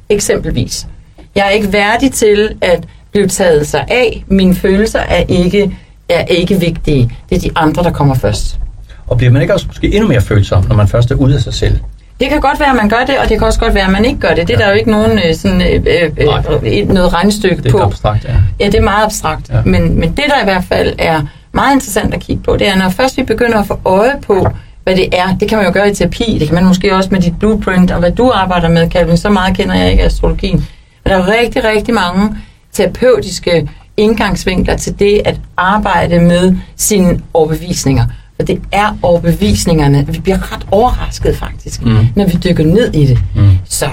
Eksempelvis. Jeg er ikke værdig til at blive taget sig af. Mine følelser er ikke, er ikke vigtige. Det er de andre, der kommer først. Og bliver man ikke også måske endnu mere følsom, når man først er ude af sig selv? Det kan godt være, at man gør det, og det kan også godt være, at man ikke gør det. Det er der jo ikke nogen øh, sådan, øh, øh, Nej. øh, noget regnestykke Det er på. abstrakt, ja. Ja, det er meget abstrakt. Ja. Ja. Men, men det, der i hvert fald er meget interessant at kigge på, det er, når først vi begynder at få øje på, hvad det er. Det kan man jo gøre i terapi. Det kan man måske også med dit blueprint, og hvad du arbejder med, Calvin. Så meget kender jeg ikke astrologien. Men der er rigtig, rigtig mange terapeutiske indgangsvinkler til det at arbejde med sine overbevisninger. For det er overbevisningerne. Vi bliver ret overrasket faktisk, Mm. når vi dykker ned i det. Mm. Så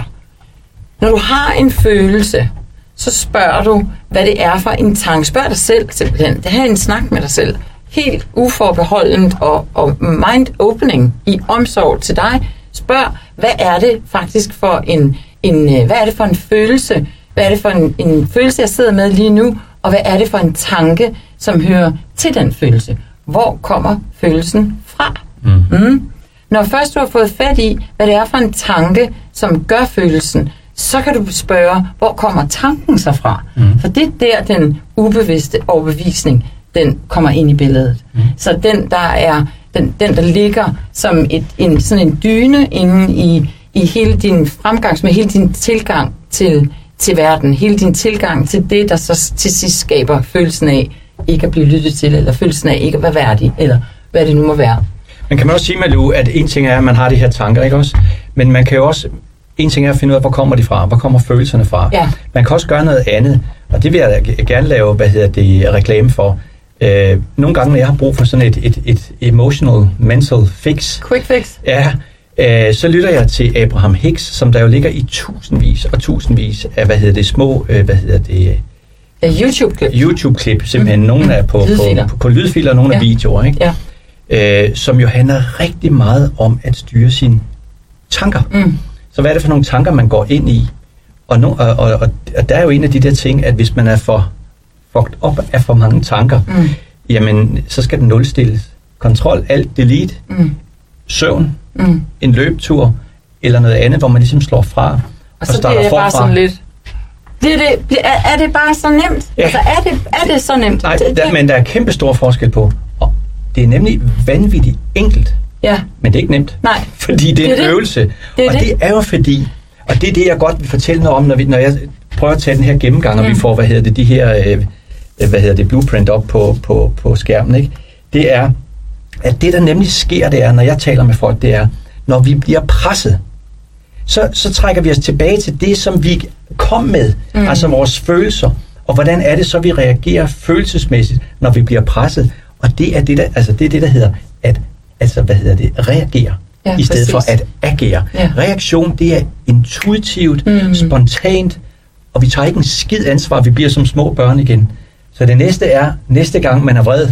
når du har en følelse, så spørger du, hvad det er for en tanke. Spørg dig selv simpelthen. Det her er en snak med dig selv. Helt uforbeholdent og, og mind-opening i omsorg til dig. Spørg, hvad er det faktisk for en, en, øh, hvad er det for en følelse? Hvad er det for en, en følelse, jeg sidder med lige nu? Og hvad er det for en tanke, som hører til den følelse? Hvor kommer følelsen fra? Mm. Mm. Når først du har fået fat i, hvad det er for en tanke, som gør følelsen, så kan du spørge, hvor kommer tanken så fra? Mm. For det er der, den ubevidste overbevisning, den kommer ind i billedet. Mm. Så den, der er den, den, der ligger som et, en, sådan en dyne inde i, i hele din fremgang, med hele din tilgang til, til verden, hele din tilgang til det, der så til sidst skaber følelsen af ikke at blive lyttet til, eller følelsen af ikke at være værdig, eller hvad det nu må være. Men kan man også sige, Malu, at en ting er, at man har de her tanker, ikke også? Men man kan jo også, en ting er at finde ud af, hvor kommer de fra, hvor kommer følelserne fra. Ja. Man kan også gøre noget andet, og det vil jeg gerne lave, hvad hedder det, reklame for. Øh, nogle gange, når jeg har brug for sådan et, et, et emotional, mental fix, Quick fix. ja, øh, så lytter jeg til Abraham Hicks, som der jo ligger i tusindvis og tusindvis af, hvad hedder det, små, øh, hvad hedder det, YouTube-klip. YouTube-klip, simpelthen. Mm. Nogle er på, på, Lydfiler. på, på lydfiler, og nogle ja. er videoer, ikke? Ja. øh, som jo handler rigtig meget om at styre sine tanker. Mm. Så hvad er det for nogle tanker, man går ind i? Og, no, og, og, og, og der er jo en af de der ting, at hvis man er for fucked op af for mange tanker, Mm. jamen, så skal den nulstilles. Kontrol, alt, delete, Mm. Søvn, Mm. en løbetur, eller noget andet, hvor man ligesom slår fra Og så bliver det bare sådan lidt... Bliver det, er, er det bare så nemt? Ja. Altså, er det, er det så nemt? Nej, der, men der er kæmpe stor forskel på. Og det er nemlig vanvittigt enkelt, Ja, men det er ikke nemt. nej. Fordi det er, Det er en det. øvelse. Det er og det. det er jo fordi, og det er det, jeg godt vil fortælle noget om, når, vi, når jeg prøver at tage den her gennemgang, og Mm. vi får, hvad hedder det, de her, øh, hvad hedder det, blueprint op på, på, på skærmen, ikke? Det er, at det, der nemlig sker, det er, når jeg taler med folk, det er, når vi bliver presset, så, så trækker vi os tilbage til det, som vi kom med, mm. altså vores følelser. Og hvordan er det så, vi reagerer følelsesmæssigt, når vi bliver presset? Og det er det, der, altså det, er det, der hedder at altså, hvad hedder det, reagere, Ja, i stedet præcis. for at agere. Ja. Reaktion, det er intuitivt, Mm. spontant, og vi tager ikke en skid ansvar, vi bliver som små børn igen. Så det næste er, næste gang man er vred,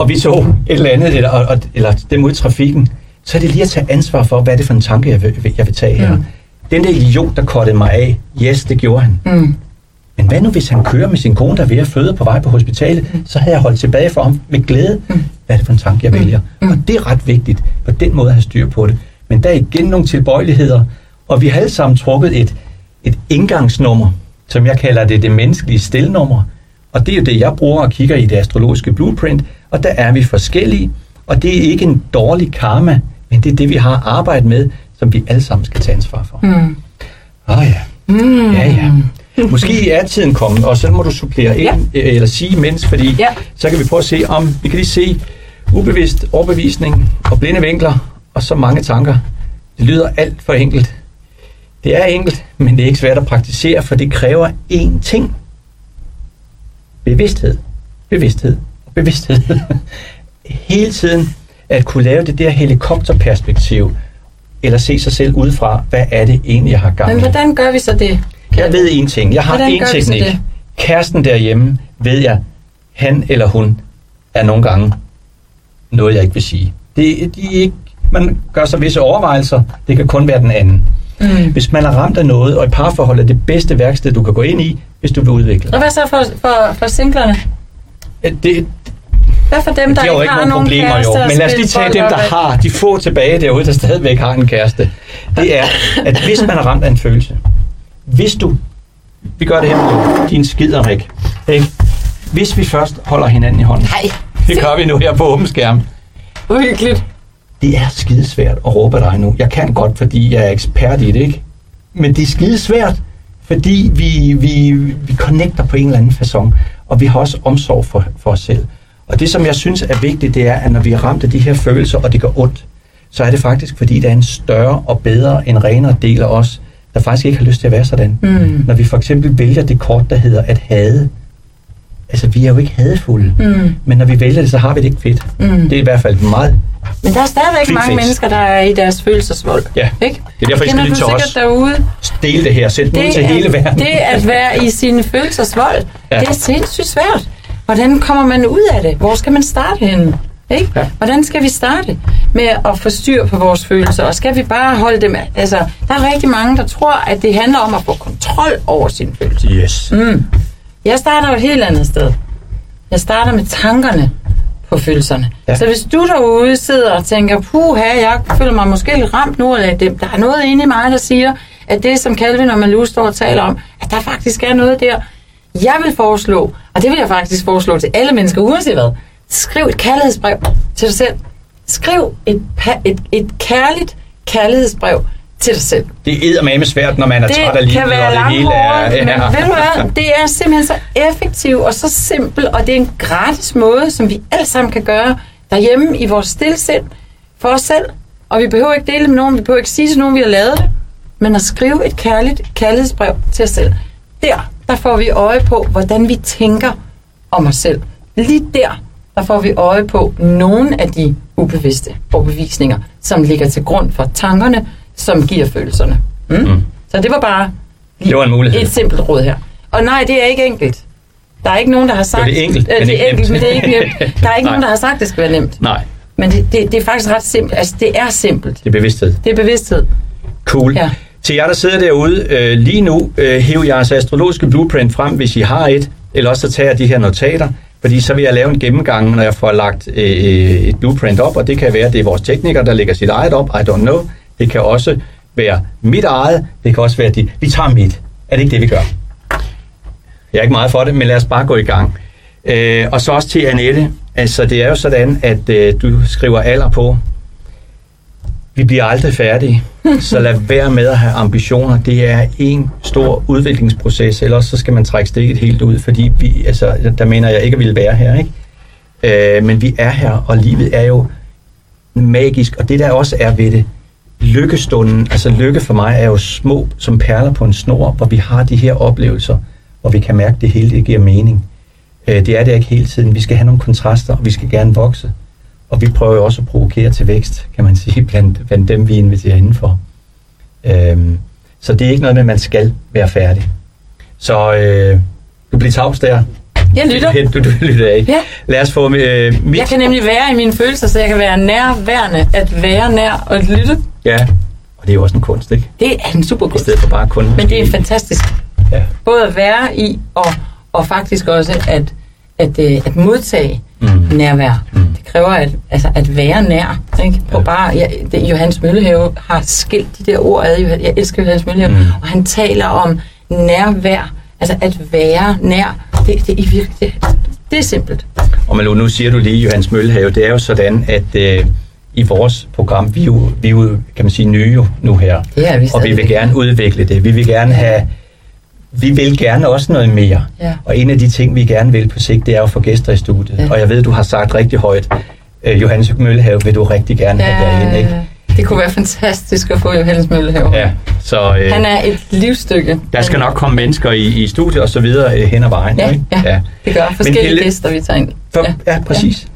og vi så et eller andet, eller, og, eller dem ud i trafikken, så er det lige at tage ansvar for, hvad er det for en tanke, jeg vil, jeg vil tage her. Mm. Den der idiot, der kottede mig af, yes, det gjorde han. Mm. Men hvad nu, hvis han kører med sin kone, der er ved at føde på vej på hospitalet, mm. så havde jeg holdt tilbage for ham med glæde. Mm. Mm. Hvad er det for en tanke, jeg Mm. vælger? Mm. Og det er ret vigtigt, på den måde at have styr på det. Men der er igen nogle tilbøjeligheder, og vi har alle sammen trukket et, et indgangsnummer, som jeg kalder det det menneskelige stilnummer. Og det er jo det, jeg bruger og kigger i det astrologiske blueprint, og der er vi forskellige, og det er ikke en dårlig karma, men det er det, vi har arbejdet med, som vi alle sammen skal tage ansvar for. Åh Mm. oh, ja. Mm. Ja, ja. Måske er tiden kommet, og så må du supplere ind, Ja. øh, eller sige imens, fordi Ja. så kan vi prøve at se om, vi kan lige se ubevidst overbevisning og blinde vinkler, og så mange tanker. Det lyder alt for enkelt. Det er enkelt, men det er ikke svært at praktisere, for det kræver én ting. Bevidsthed. Bevidsthed. Bevidsthed. Hele tiden at kunne lave det der helikopterperspektiv, eller se sig selv udefra, hvad er det egentlig, jeg har gang Men i. hvordan gør vi så det? Jeg ved en ting. Jeg har Hvordan en teknik. Kæresten derhjemme, ved jeg, han eller hun er nogle gange noget, jeg ikke vil sige. Det, de ikke, man gør sig visse overvejelser. Det kan kun være den anden. Mm. Hvis man er ramt af noget, og et parforhold er det bedste værksted, du kan gå ind i, hvis du vil udvikle. Og hvad så for, for, for singlerne? Det, Hvad for dem, der er ikke ikke har nogen problemer, kæreste jo. Men lad os lige tage dem, der har, de få tilbage derude, der stadigvæk har en kæreste. Det er, at hvis man er ramt af en følelse, hvis du, vi gør det her med din skiderik, ikke? Hvis vi først holder hinanden i hånden, Nej, det gør vi nu her på åben skærm, uhyggeligt. det er skidesvært at råbe dig nu. Jeg kan godt, fordi jeg er ekspert i det, ikke? Men det er skidesvært, fordi vi, vi, vi connecter på en eller anden façon, og vi har også omsorg for, for os selv. Og det, som jeg synes er vigtigt, det er, at når vi er ramt af de her følelser, og det gør ondt, så er det faktisk, fordi der er en større og bedre, en renere del af os, der faktisk ikke har lyst til at være sådan. Mm. Når vi for eksempel vælger det kort, der hedder at hade, altså vi er jo ikke hadefulde, Mm. men når vi vælger det, så har vi det ikke fedt. Mm. Det er i hvert fald meget. Men der er stadigvæk Quick mange fix. mennesker, der er i deres følelsesvold. Ja. Ikke? Det er derfor, I skal du til os. derude. Del det her, send det ud til er- hele verden. Det at være i sine følelsesvold, ja. det er sindssygt svært. Hvordan kommer man ud af det? Hvor skal man starte henne? Ikke? Ja. Hvordan skal vi starte med at få styr på vores følelser? Og skal vi bare holde dem... Altså, der er rigtig mange, der tror, at det handler om at få kontrol over sine følelser. Yes. Mm. Jeg starter jo et helt andet sted. Jeg starter med tankerne på følelserne. Ja. Så hvis du derude sidder og tænker, puha, jeg føler mig måske lidt ramt nu af dem. Der er noget inde i mig, der siger, at det, som Calvin og Malou står og taler om, at der faktisk er noget der. Jeg vil foreslå, og det vil jeg faktisk foreslå til alle mennesker, uanset hvad, skriv et kærlighedsbrev til dig selv. Skriv et, et, et kærligt kærlighedsbrev til dig selv Det er med svært, når man er det træt af livet, kan være og det hele er... langhåret, men ved du hvad, det er simpelthen så effektivt og så simpelt, og det er en gratis måde, som vi alle sammen kan gøre derhjemme i vores stillesind for os selv. Og vi behøver ikke dele med nogen, vi behøver ikke sige til nogen, vi har lavet det, men at skrive et kærligt kærlighedsbrev til os selv. Der, der får vi øje på, hvordan vi tænker om os selv. Lige der, der får vi øje på nogle af de ubevidste overbevisninger, som ligger til grund for tankerne, som giver følelserne. Mm? Mm. Så det var bare Det var en mulighed. et simpelt råd her. Og nej, det er ikke enkelt. Der er ikke nogen, der har sagt... det er enkelt, Øh, men det ikke er enkelt, nemt. men det er ikke nemt. Der er ikke nogen, der har sagt, det skal være nemt. Nej, Men det, det, det er faktisk ret simpelt. Altså, det er simpelt. det er bevidsthed. Det er bevidsthed. Cool. Ja. Til jer, der sidder derude øh, lige nu, øh, hæv jeres astrologiske blueprint frem, hvis I har et, eller også så tager jeg de her notater, fordi så vil jeg lave en gennemgang, når jeg får lagt øh, øh et blueprint op, og det kan være, at det er vores tekniker, der lægger sit eget op, I don't know. Det kan også være mit eget, det kan også være dit. Vi tager mit. Er det ikke det, vi gør? Jeg er ikke meget for det, men lad os bare gå i gang. Øh, og så også til Annette. Altså, det er jo sådan, at øh, du skriver alder på. Vi bliver aldrig færdige, så lad være med at have ambitioner. Det er en stor udviklingsproces, ellers så skal man trække stikket helt ud, fordi vi, altså, der mener jeg ikke at ville være her, ikke? Øh, men vi er her, og livet er jo magisk, og det der også er ved det, lykkestunden, altså lykke for mig er jo små som perler på en snor, hvor vi har de her oplevelser, hvor vi kan mærke, at det hele det giver mening. Øh, det er det ikke hele tiden. Vi skal have nogle kontraster, og vi skal gerne vokse. Og vi prøver jo også at provokere til vækst, kan man sige, blandt, blandt dem, vi inviterer indenfor. Øhm, så det er ikke noget med, at man skal være færdig. Så øh, du bliver tavs der. Jeg lytter. Du, du lytter ikke. Ja. Lad os få øh, mit... Jeg kan nemlig være i mine følelser, så jeg kan være nærværende, at være nær og at lytte. Ja, og det er jo også en kunst, ikke? Det er en super I kunst. stedet for bare kun... Men det er fantastisk. Ja. Både at være i, og, og faktisk også at, at, øh, at modtage mm. nærvær. Mm. Det kræver at, altså at være nær. Ikke? På Ja. ja. bare, ja, det, Johannes Møllehave har skilt de der ord ad. Jeg elsker Johannes Møllehave. Mm. Og han taler om nærvær. Altså at være nær. Det, det, det, det, det er simpelt. Og Malou, nu siger du lige, Johannes Møllehave, det er jo sådan, at øh, i vores program, vi er, jo, vi er jo, kan man sige, nye jo nu her. Er vi og vi vil gerne udvikle det. Vi vil gerne have, vi vil gerne også noget mere. Ja. Og en af de ting, vi gerne vil på sigt, det er jo at få gæster i studiet. Ja. Og jeg ved, du har sagt rigtig højt, øh, Johannes Møllehave vil du rigtig gerne have derinde, ikke? det kunne være fantastisk at få Johannes Møllehave. Ja, så øh, Han er et livsstykke. der skal nok komme mennesker i, i studiet og så videre øh, hen ad vejen. Ja, ikke? ja. Det gør forskellige Helle- gæster, vi tager ind. For, ja, ja, præcis.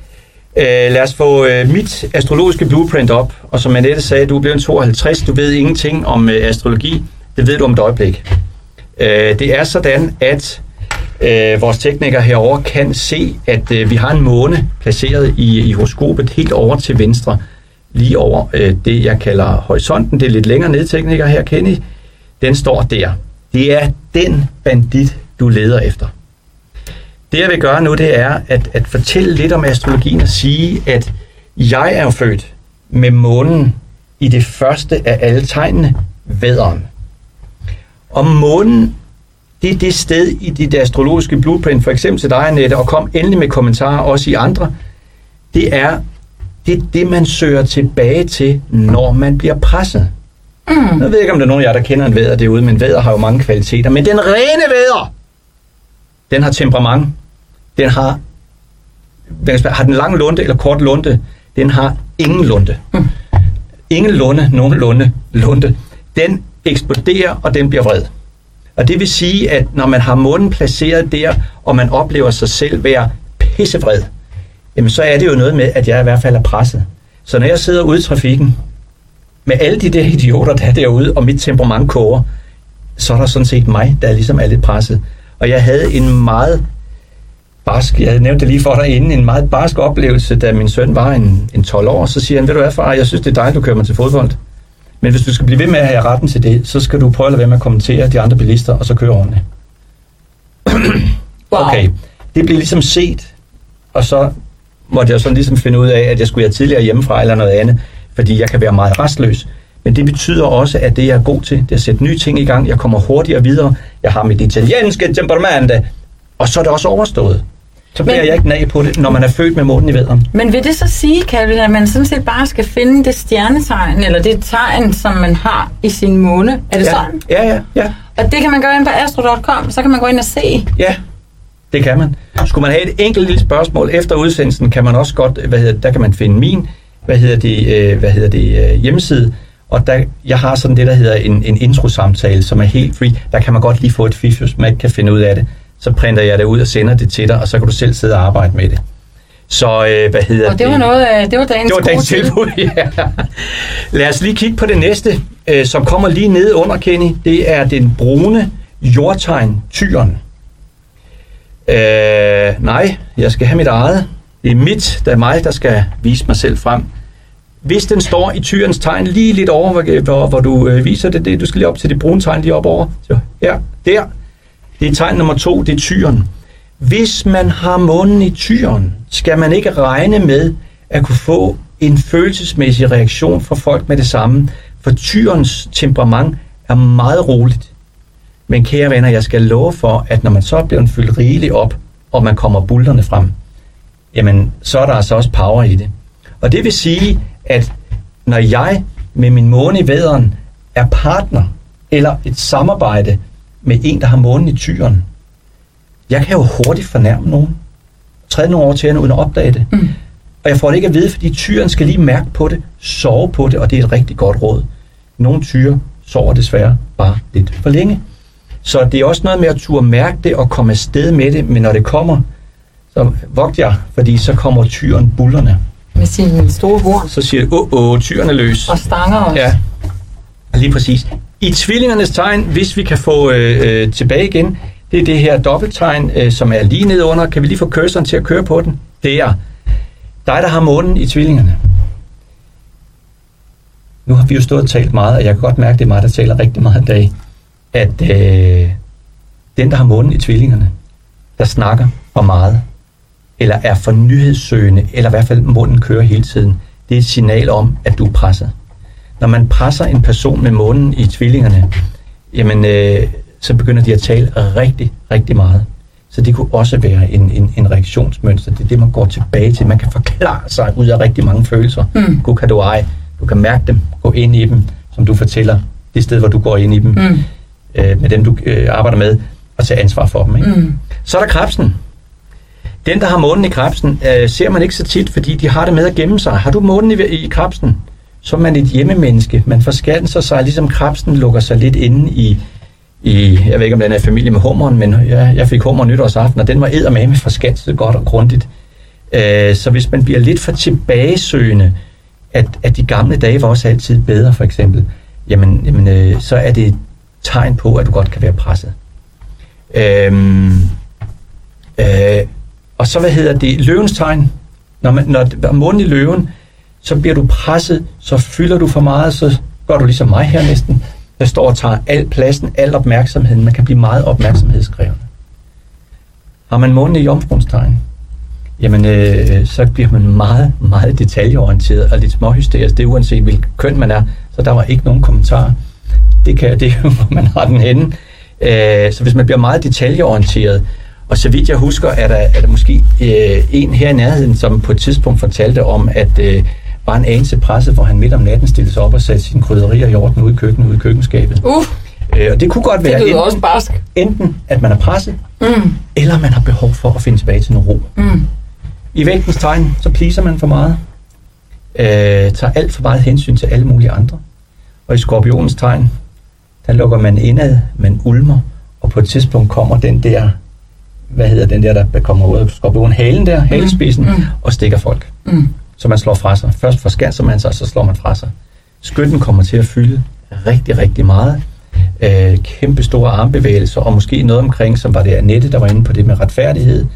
Ja. Øh, lad os få øh, mit astrologiske blueprint op, og som Annette sagde, du er blevet 52, du ved ingenting om øh, astrologi, det ved du om et øjeblik. Øh, det er sådan, at øh, vores tekniker herover kan se, at øh, vi har en måne placeret i, i horoskopet helt over til venstre, lige over øh, det, jeg kalder horisonten. Det er lidt længere ned, tekniker her, Kenny. Den står der. Det er den bandit, du leder efter. Det jeg vil gøre nu, det er at, at fortælle lidt om astrologien og sige, at jeg er jo født med månen i det første af alle tegnene, vædderen. Og månen, det er det sted i dit astrologiske blueprint, for eksempel til dig, Annette, og kom endelig med kommentarer også i andre. Det er det, er det man søger tilbage til, når man bliver presset. Mm. Jeg ved ikke, om der er nogen af jer, der kender en væder derude, men væder har jo mange kvaliteter. Men den rene væder, den har temperament. Den har, den har den lang lunde eller kort lunde? Den har ingen lunde. Mm. Ingen lunde, nogen lunde, lunde. Den eksploderer, og den bliver vred. Og det vil sige, at når man har månen placeret der, og man oplever sig selv være pissevred, jamen så er det jo noget med, at jeg i hvert fald er presset. Så når jeg sidder ude i trafikken, med alle de der idioter, der er derude, og mit temperament koger, så er der sådan set mig, der ligesom er lidt presset. Og jeg havde en meget barsk, jeg nævnte det lige for dig inden, en meget barsk oplevelse, da min søn var en, en 12 år, så siger han, ved du hvad far, jeg synes det er dejligt, du kører mig til fodbold. Men hvis du skal blive ved med at have retten til det, så skal du prøve at lade være med at kommentere de andre bilister, og så køre ordentligt. Wow. Okay, det blev ligesom set, og så måtte jeg sådan ligesom finde ud af, at jeg skulle være tidligere hjemmefra eller noget andet, fordi jeg kan være meget restløs. Men det betyder også, at det jeg er god til, det er at sætte nye ting i gang. Jeg kommer hurtigere videre. Jeg har mit italienske temperament, og så er det også overstået. Så bliver Men- jeg ikke nag på det, når man er født med månen i vædderen. Men vil det så sige, Calvin, at man sådan set bare skal finde det stjernetegn, eller det tegn, som man har i sin måne? Er det Ja, sådan? ja, ja, ja. Og det kan man gøre ind på astro.com, så kan man gå ind og se. Ja, det kan man. Skulle man have et enkelt lille spørgsmål efter udsendelsen, kan man også godt, hvad hedder, der kan man finde min, hvad hedder det, øh, hvad hedder det øh, hjemmeside, og der, jeg har sådan det, der hedder en, en intro-samtale, som er helt free. Der kan man godt lige få et fif, hvis man ikke kan finde ud af det. Så printer jeg det ud og sender det til dig, og så kan du selv sidde og arbejde med det. Så øh, hvad hedder Og det var noget af, det var dagens det var dagens tilbud, ja. Lad os lige kigge på det næste, øh, som kommer lige ned under, Kenny. Det er den brune jordtegn tyren. Øh, nej, jeg skal have mit eget. Det er mit, det er mig, der skal vise mig selv frem. Hvis den står i tyrens tegn lige lidt over, hvor, hvor, hvor du øh, viser det, det, du skal lige op til det brune tegn lige op over. Så her, der. Det er tegn nummer to, det er tyren. Hvis man har månen i tyren, skal man ikke regne med at kunne få en følelsesmæssig reaktion fra folk med det samme, for tyrens temperament er meget roligt. Men kære venner, jeg skal love for, at når man så er blevet fyldt rigeligt op, og man kommer bulterne frem, jamen så er der altså også power i det. Og det vil sige, at når jeg med min måne i væderen er partner, eller et samarbejde med en, der har månen i tyren, jeg kan jo hurtigt fornærme nogen. Træde nogle over til uden at opdage det. Mm. Og jeg får det ikke at vide, fordi tyren skal lige mærke på det, sove på det, og det er et rigtig godt råd. Nogle tyre sover desværre bare lidt for længe. Så det er også noget med at turde mærke det og komme afsted med det, men når det kommer, så vogt jeg, fordi så kommer tyren bullerne. Med sine store horn Så siger det, åh, åh, tyren er løs. og stanger os. Ja, lige præcis. I tvillingernes tegn, hvis vi kan få øh, øh, tilbage igen, det er det her dobbelttegn, øh, som er lige nede under. Kan vi lige få cursoren til at køre på den? Det er dig, der har månen i tvillingerne. Nu har vi jo stået og talt meget, og jeg kan godt mærke, det er mig, der taler rigtig meget i dag, at øh, den, der har månen i tvillingerne, der snakker for meget, eller er for nyhedssøgende, eller i hvert fald munden kører hele tiden, det er et signal om, at du er presset. Når man presser en person med månen i tvillingerne, jamen, øh, så begynder de at tale rigtig, rigtig meget. Så det kunne også være en, en, en reaktionsmønster. Det er det, man går tilbage til. Man kan forklare sig ud af rigtig mange følelser. Mm. God kan du ej. Du kan mærke dem, gå ind i dem, som du fortæller. Det sted, hvor du går ind i dem, Mm. øh, med dem, du øh, arbejder med, og tage ansvar for dem. Ikke? Mm. Så er der krebsen. Den, der har månen i krebsen, øh, ser man ikke så tit, fordi de har det med at gemme sig. Har du månen i, i krebsen, så er man et hjemmemenneske. Man forskanser sig, ligesom krabsen lukker sig lidt inde i, i jeg ved ikke, om den er familie med hummeren, men jeg, jeg fik hummer nytårsaften, og den var eddermame forskanset godt og grundigt. Øh, så hvis man bliver lidt for tilbagesøgende, at, at de gamle dage var også altid bedre, for eksempel, jamen, jamen øh, så er det et tegn på, at du godt kan være presset. Øhm, øh, og så, hvad hedder det, løvens tegn. Når, man, når månen i løven, så bliver du presset, så fylder du for meget, så gør du ligesom mig her næsten. Der står og tager al pladsen, al opmærksomheden. Man kan blive meget opmærksomhedskrævende. Har man månen i jomfrunstegn, jamen øh, så bliver man meget, meget detaljeorienteret og lidt småhysterisk. Det er uanset hvilket køn man er, så der var ikke nogen kommentarer. Det, kan, det hvor man har den henne. Øh, så hvis man bliver meget detaljeorienteret, og så vidt jeg husker, er der, er der måske øh, en her i nærheden, som på et tidspunkt fortalte om, at øh, var en anelse presset, hvor han midt om natten stillede sig op og satte sine krydderier i orden ude i køkkenet, ude i køkkenskabet. Uh, Øh, og det kunne godt det være lyder enten, også barsk. enten, at man er presset, Mm. eller man har behov for at finde tilbage til noget ro. Mm. I vægtens tegn, så pleaser man for meget. Øh, tager alt for meget hensyn til alle mulige andre. Og i skorpionens tegn, der lukker man indad, man ulmer, på et tidspunkt kommer den der, hvad hedder den der, der kommer ud af skorpion, halen der, halespidsen, mm. og stikker folk. Mm. Så man slår fra sig. Først forskanser man sig, så slår man fra sig. Skytten kommer til at fylde rigtig, rigtig meget. Øh, kæmpe store armbevægelser, og måske noget omkring, som var det Annette, der var inde på det med retfærdighed.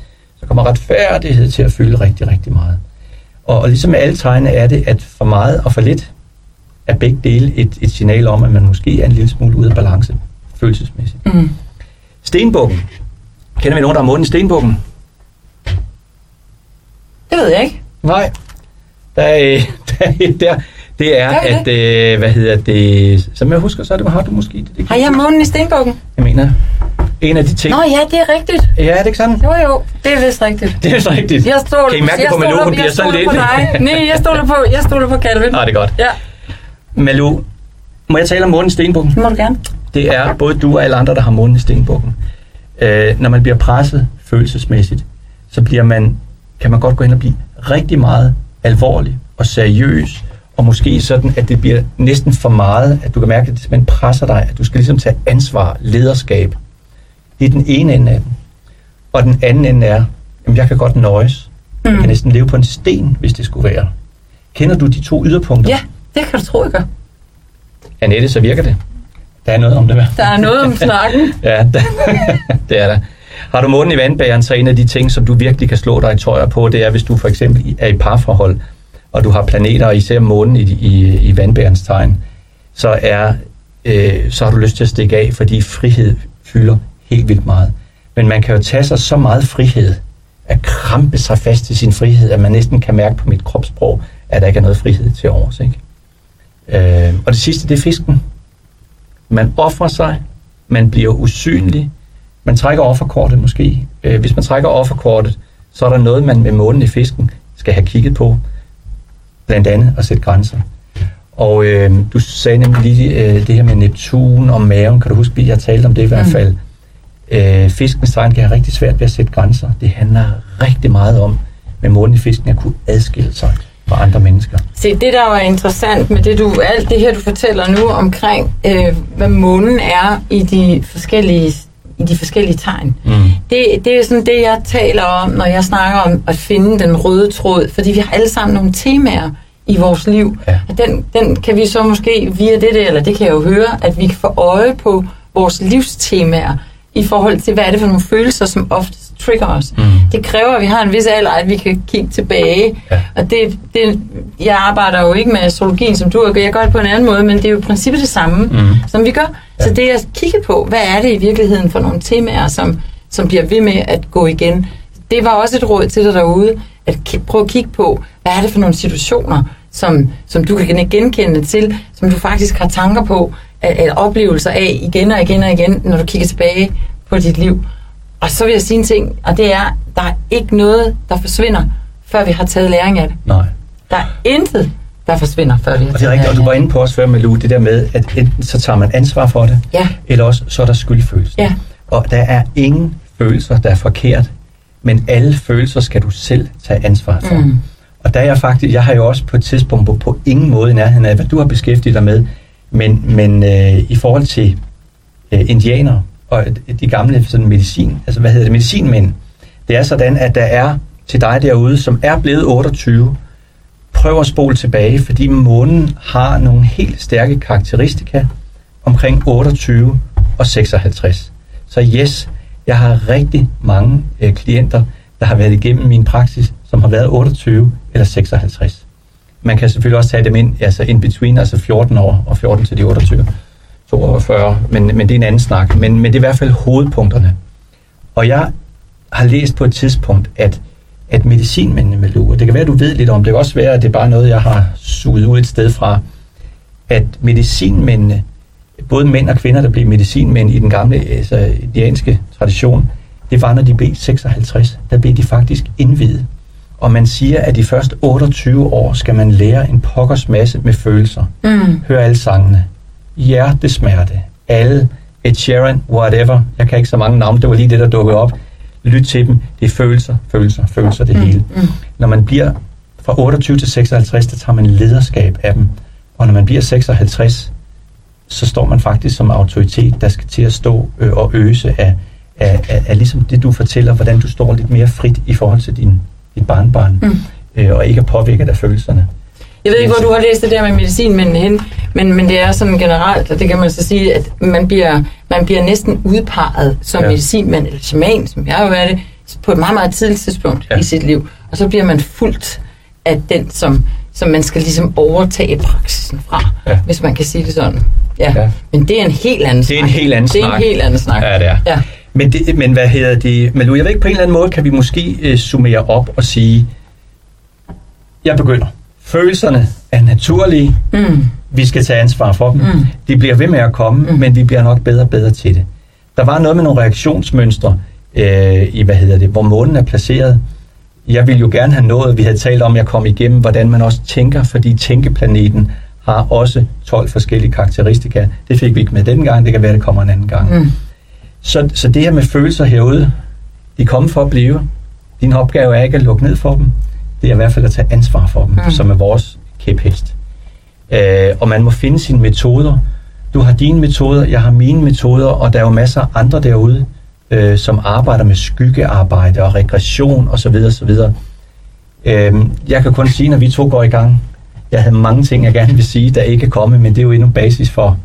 Så kommer retfærdighed til at fylde rigtig, rigtig meget. Og, og ligesom med alle tegne er det, at for meget og for lidt er begge dele et, et signal om, at man måske er en lille smule ude af balance følelsesmæssigt. Mm. Stenbukken. Kender vi nogen, der har i stenbukken? Det ved jeg ikke. Nej. Der er, øh, der, er- der, det er, Gør vi at, øh, hvad hedder det, som jeg husker, så er det, har du måske det, det Har jeg månen i stenbukken? Jeg mener, en af de ting. Nå ja, det er rigtigt. Ja, er det ikke sådan? Jo jo, det er vist rigtigt. Det er så rigtigt. Jeg stoler, Kan I mærke jeg på Malou, hun bliver sådan lidt... på dig. Nej, jeg stoler på, jeg stoler på Calvin. Nej, det er godt. Ja, Malou, må jeg tale om månen i stenbukken? det må du gerne. det er både du og alle andre, der har munden i stenbukken. Øh, når man bliver presset følelsesmæssigt, så bliver man, kan man godt gå ind og blive rigtig meget alvorlig og seriøs, og måske sådan, at det bliver næsten for meget, at du kan mærke, at det simpelthen presser dig, at du skal ligesom tage ansvar, lederskab. Det er den ene ende af den. Og den anden ende er, at jeg kan godt nøjes. Jeg Mm. kan næsten leve på en sten, hvis det skulle være. Kender du de to yderpunkter? Ja, det kan du tro, jeg gør. Annette, så virker det. Der er noget om det, hvad? Der er noget om snakken. Ja, det, det er der. Har du månen i vandbæren, så en af de ting, som du virkelig kan slå dig i tøjer på, det er, hvis du for eksempel er i parforhold, og du har planeter, især månen i, i, i vandbærens tegn, så, er, øh, så har du lyst til at stikke af, fordi frihed fylder helt vildt meget. Men man kan jo tage sig så meget frihed, at krampe sig fast til sin frihed, at man næsten kan mærke på mit kropssprog, at der ikke er noget frihed til overs. Ikke? Øh, og det sidste, det er fisken. Man offrer sig, man bliver usynlig, man trækker offerkortet måske. Øh, hvis man trækker offerkortet, så er der noget, man med månen i fisken skal have kigget på. Blandt andet at sætte grænser. Og øh, du sagde nemlig lige øh, det her med Neptun og maven. Kan du huske, vi har talt om det i hvert Mm. fald. Øh, fiskens tegn kan have rigtig svært ved at sætte grænser. Det handler rigtig meget om med månen i fisken at kunne adskille sig fra andre mennesker. Se, det der var interessant med det, du, alt det her, du fortæller nu omkring, øh, hvad månen er i de forskellige, i de forskellige tegn. Mm. Det, det er sådan det, jeg taler om, når jeg snakker om at finde den røde tråd. Fordi vi har alle sammen nogle temaer i vores liv. Ja. Og Den, den kan vi så måske via det der, eller det kan jeg jo høre, at vi kan få øje på vores livstemaer i forhold til, hvad er det for nogle følelser, som oftest trigger os. Mm. Det kræver, at vi har en vis alder, at vi kan kigge tilbage. Ja. Og det, det, jeg arbejder jo ikke med astrologien, som du gør. Jeg gør det på en anden måde, men det er jo i princippet det samme, Mm. som vi gør. Så det at kigge på, hvad er det i virkeligheden for nogle temaer, som, som bliver ved med at gå igen. Det var også et råd til dig derude, at prøve at kigge på, hvad er det for nogle situationer, som, som du kan genkende til, som du faktisk har tanker på, at oplevelser af igen og igen og igen, når du kigger tilbage på dit liv. Og så vil jeg sige en ting, og det er, der er ikke noget, der forsvinder, før vi har taget læring af det. Nej. Der er intet, der forsvinder, før har Og det er rigtigt, og du var det. inde på også før, Malou, det der med, at enten så tager man ansvar for det, Ja, eller også så er der skyldfølelse. ja. Og der er ingen følelser, der er forkert, men alle følelser skal du selv tage ansvar for. Mm. Og der er jeg faktisk, jeg har jo også på et tidspunkt på, på ingen måde i nærheden af, hvad du har beskæftiget dig med, men, men øh, i forhold til øh, indianere og de gamle sådan medicin, altså hvad hedder det, medicinmænd, det er sådan, at der er til dig derude, som er blevet 28, prøv at spole tilbage, fordi månen har nogle helt stærke karakteristika omkring 28 og 56. Så yes, jeg har rigtig mange øh, klienter, der har været igennem min praksis, som har været 28 eller 56. Man kan selvfølgelig også tage dem ind, altså in between, altså 14 år og 14 til de 28, 42, men, men det er en anden snak. Men, men det er i hvert fald hovedpunkterne. Og jeg har læst på et tidspunkt, at, at medicinmændene med luger, det kan være, at du ved lidt om, det kan også være, at det er bare noget, jeg har suget ud et sted fra, at medicinmændene, både mænd og kvinder, der blev medicinmænd i den gamle altså, indianske tradition, det var, når de blev 56, der blev de faktisk indvidet. Og man siger, at de første 28 år skal man lære en pokkers masse med følelser. Mm. Hør alle sangene. Hjertesmerte. Alle. Ed Sheeran. Whatever. Jeg kan ikke så mange navne. Det var lige det, der dukkede op. Lyt til dem. Det er følelser, følelser, følelser, det hele. Mm. Når man bliver fra 28 til 56, der tager man lederskab af dem. Og når man bliver 56, så står man faktisk som autoritet, der skal til at stå øh, og øse af, af, af, af ligesom det, du fortæller, hvordan du står lidt mere frit i forhold til din, dit barnbarn, mm. øh, og ikke er påvirket af følelserne. Jeg ved ikke, hvor du har læst det der med medicin, men, hen, men, men det er sådan generelt, og det kan man så sige, at man bliver, man bliver næsten udpeget som ja. medicinmand eller shaman, som jeg jo er det, på et meget, meget tidligt tidspunkt ja. i sit liv. Og så bliver man fuldt af den, som, som man skal ligesom overtage praksisen fra, ja. hvis man kan sige det sådan. Ja. ja. Men det er en helt anden snak. Det er en helt anden snak. Det er en helt anden snak. Ja, det er. Ja. Men, det, men hvad hedder det? Men jeg ved ikke, på en eller anden måde kan vi måske uh, summere op og sige, jeg begynder. Følelserne er naturlige. Mm. Vi skal tage ansvar for dem. Mm. De bliver ved med at komme, mm. men vi bliver nok bedre og bedre til det. Der var noget med nogle reaktionsmønstre, øh, i, hvad hedder det, hvor månen er placeret. Jeg ville jo gerne have nået, vi havde talt om, at jeg kom igennem, hvordan man også tænker, fordi tænkeplaneten har også 12 forskellige karakteristika. Det fik vi ikke med den gang, det kan være, det kommer en anden gang. Mm. Så, så det her med følelser herude, de kommer for at blive. Din opgave er ikke at lukke ned for dem. Det er i hvert fald at tage ansvar for dem, mm. som er vores kæphest. Øh, og man må finde sine metoder. Du har dine metoder, jeg har mine metoder, og der er jo masser af andre derude, øh, som arbejder med skyggearbejde og regression osv. osv. Øh, jeg kan kun sige, når vi to går i gang, jeg havde mange ting, jeg gerne vil sige, der ikke er kommet, men det er jo endnu basis for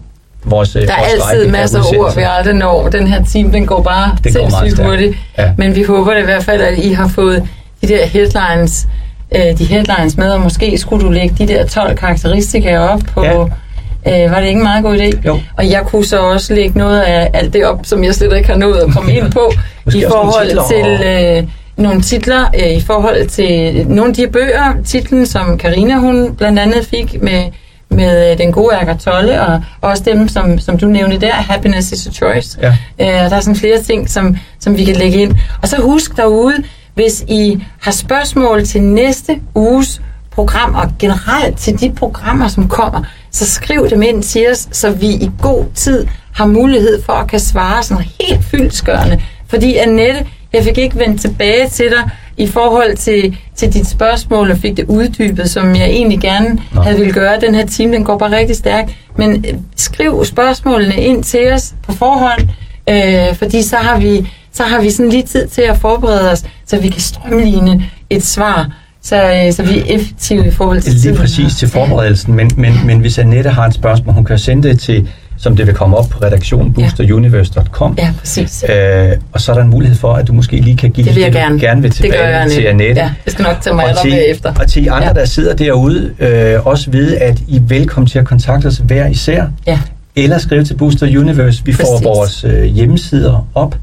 vores øh, Der er vores altid masser af ord, vi aldrig når. Den her time, den går bare sindssygt hurtigt. Ja. Men vi håber det i hvert fald, at I har fået de der headlines, øh, de headlines med, og måske skulle du lægge de der 12 karakteristika op på... Ja. Øh, var det ikke en meget god idé? Jo. Og jeg kunne så også lægge noget af alt det op, som jeg slet ikke har nået at komme ind på, i forhold til... Øh, nogle titler øh, i forhold til nogle af de bøger. Titlen, som Karina hun blandt andet fik med, med øh, den gode Tolle, og også dem, som, som du nævnte der, Happiness is a Choice. Ja. Øh, der er sådan flere ting, som, som vi kan lægge ind. Og så husk derude, hvis I har spørgsmål til næste uges program, og generelt til de programmer, som kommer, så skriv dem ind til os, så vi i god tid har mulighed for at kan svare sådan helt fyldskørende. Fordi Annette, jeg fik ikke vendt tilbage til dig i forhold til, til dit spørgsmål og fik det uddybet, som jeg egentlig gerne Nå. havde ville gøre. Den her time, den går bare rigtig stærkt. Men øh, skriv spørgsmålene ind til os på forhånd, øh, fordi så har vi så har vi sådan lige tid til at forberede os, så vi kan strømligne et svar, så, øh, så vi er effektive i forhold til Lige præcis til forberedelsen, men, men, men hvis Annette har et spørgsmål, hun kan sende det til som det vil komme op på redaktionen boosteruniverse.com. Ja, præcis. Øh, og så er der en mulighed for, at du måske lige kan give det, det, det du gerne. gerne vil tilbage det til Annette. Ja, det skal nok tage mig til, bagefter. Og til andre, ja. der sidder derude, øh, også vide, at I er velkommen til at kontakte os hver især. Ja. Eller skrive til Booster Universe. Vi præcis. får vores øh, hjemmesider op.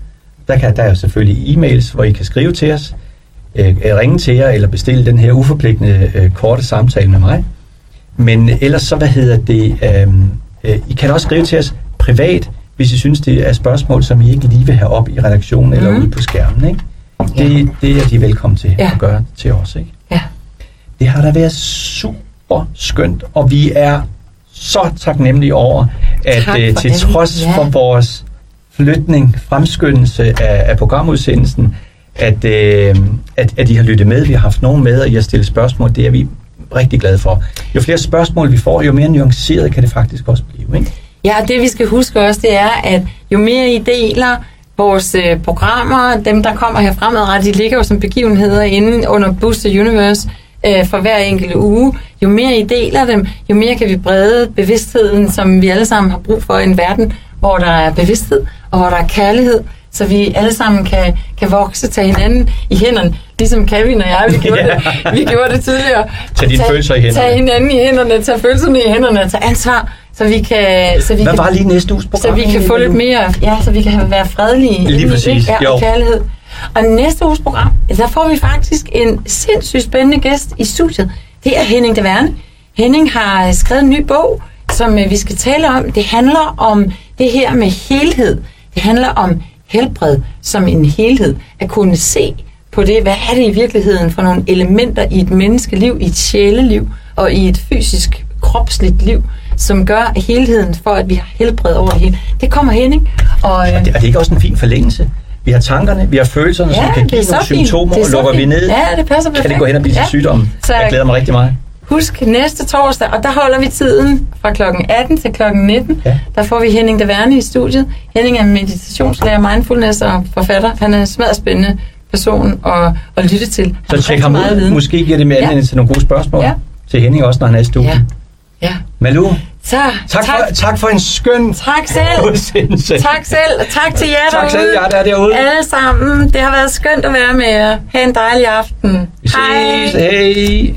Der, kan, der er selvfølgelig e-mails, hvor I kan skrive til os, øh, ringe til jer, eller bestille den her uforpligtende øh, korte samtale med mig. Men ellers så, hvad hedder det, øh, øh, I kan også skrive til os privat, hvis I synes, det er spørgsmål, som I ikke lige vil have op i redaktionen mm. eller mhm. ude på skærmen. Ikke? Det, ja. det er de velkommen til ja. at gøre til os. Ikke? Ja. Det har da været super skønt, og vi er så taknemmelige over, at uh, til trods ja. for vores flytning, fremskyndelse af, af programudsendelsen, at, øh, at, at I har lyttet med, vi har haft nogen med, og I har stillet spørgsmål, det er vi rigtig glade for. Jo flere spørgsmål vi får, jo mere nuanceret kan det faktisk også blive. Ikke? Ja, det vi skal huske også, det er, at jo mere I deler vores øh, programmer, dem der kommer her fremadrettet, de ligger jo som begivenheder inde under Booster Universe øh, for hver enkelt uge. Jo mere I deler dem, jo mere kan vi brede bevidstheden, som vi alle sammen har brug for i en verden, hvor der er bevidsthed og hvor der er kærlighed, så vi alle sammen kan, kan vokse, tage hinanden i hænderne, ligesom Kevin og jeg, vi gjorde, ja. det, vi gjorde det tidligere. Tag dine følelser i hænderne. Tag hinanden i hænderne, tag følelserne i hænderne, tag ansvar, så vi kan... Så vi Hvad kan, var lige næste uges program? Så vi kan få lidt mere, ja, så vi kan være fredelige. Lige præcis, ja, jo. Og kærlighed. Og næste uges program, der får vi faktisk en sindssygt spændende gæst i studiet. Det er Henning de Verne. Henning har skrevet en ny bog, som øh, vi skal tale om. Det handler om det her med helhed. Det handler om helbred som en helhed. At kunne se på det, hvad er det i virkeligheden for nogle elementer i et menneskeliv, i et sjæleliv og i et fysisk, kropsligt liv, som gør helheden for, at vi har helbred over det hele. Det kommer hen, ikke? Og, og, det, og det er ikke også en fin forlængelse? Vi har tankerne, vi har følelserne, ja, som kan give nogle symptomer, og lukker fint. vi ned, ja, det passer kan det gå hen og blive ja. til. Så, jeg glæder mig rigtig meget. Husk næste torsdag, og der holder vi tiden fra kl. 18 til kl. 19. Ja. Der får vi Henning Daverne i studiet. Henning er meditationslærer, mindfulness og forfatter. Han er en smadret spændende person at, at lytte til. Han Så tjek ham ud. viden. Måske giver det med Ja. til nogle gode spørgsmål. Ja. Til Henning også, når han er i studiet. Ja. ja. Malou, Så, tak, tak. For, tak for en skøn tak selv. Tak selv, tak til jer Tak derude. selv, jer der er derude. Alle sammen. Det har været skønt at være med jer. Ha' en dejlig aften. Vi ses. Hej. Du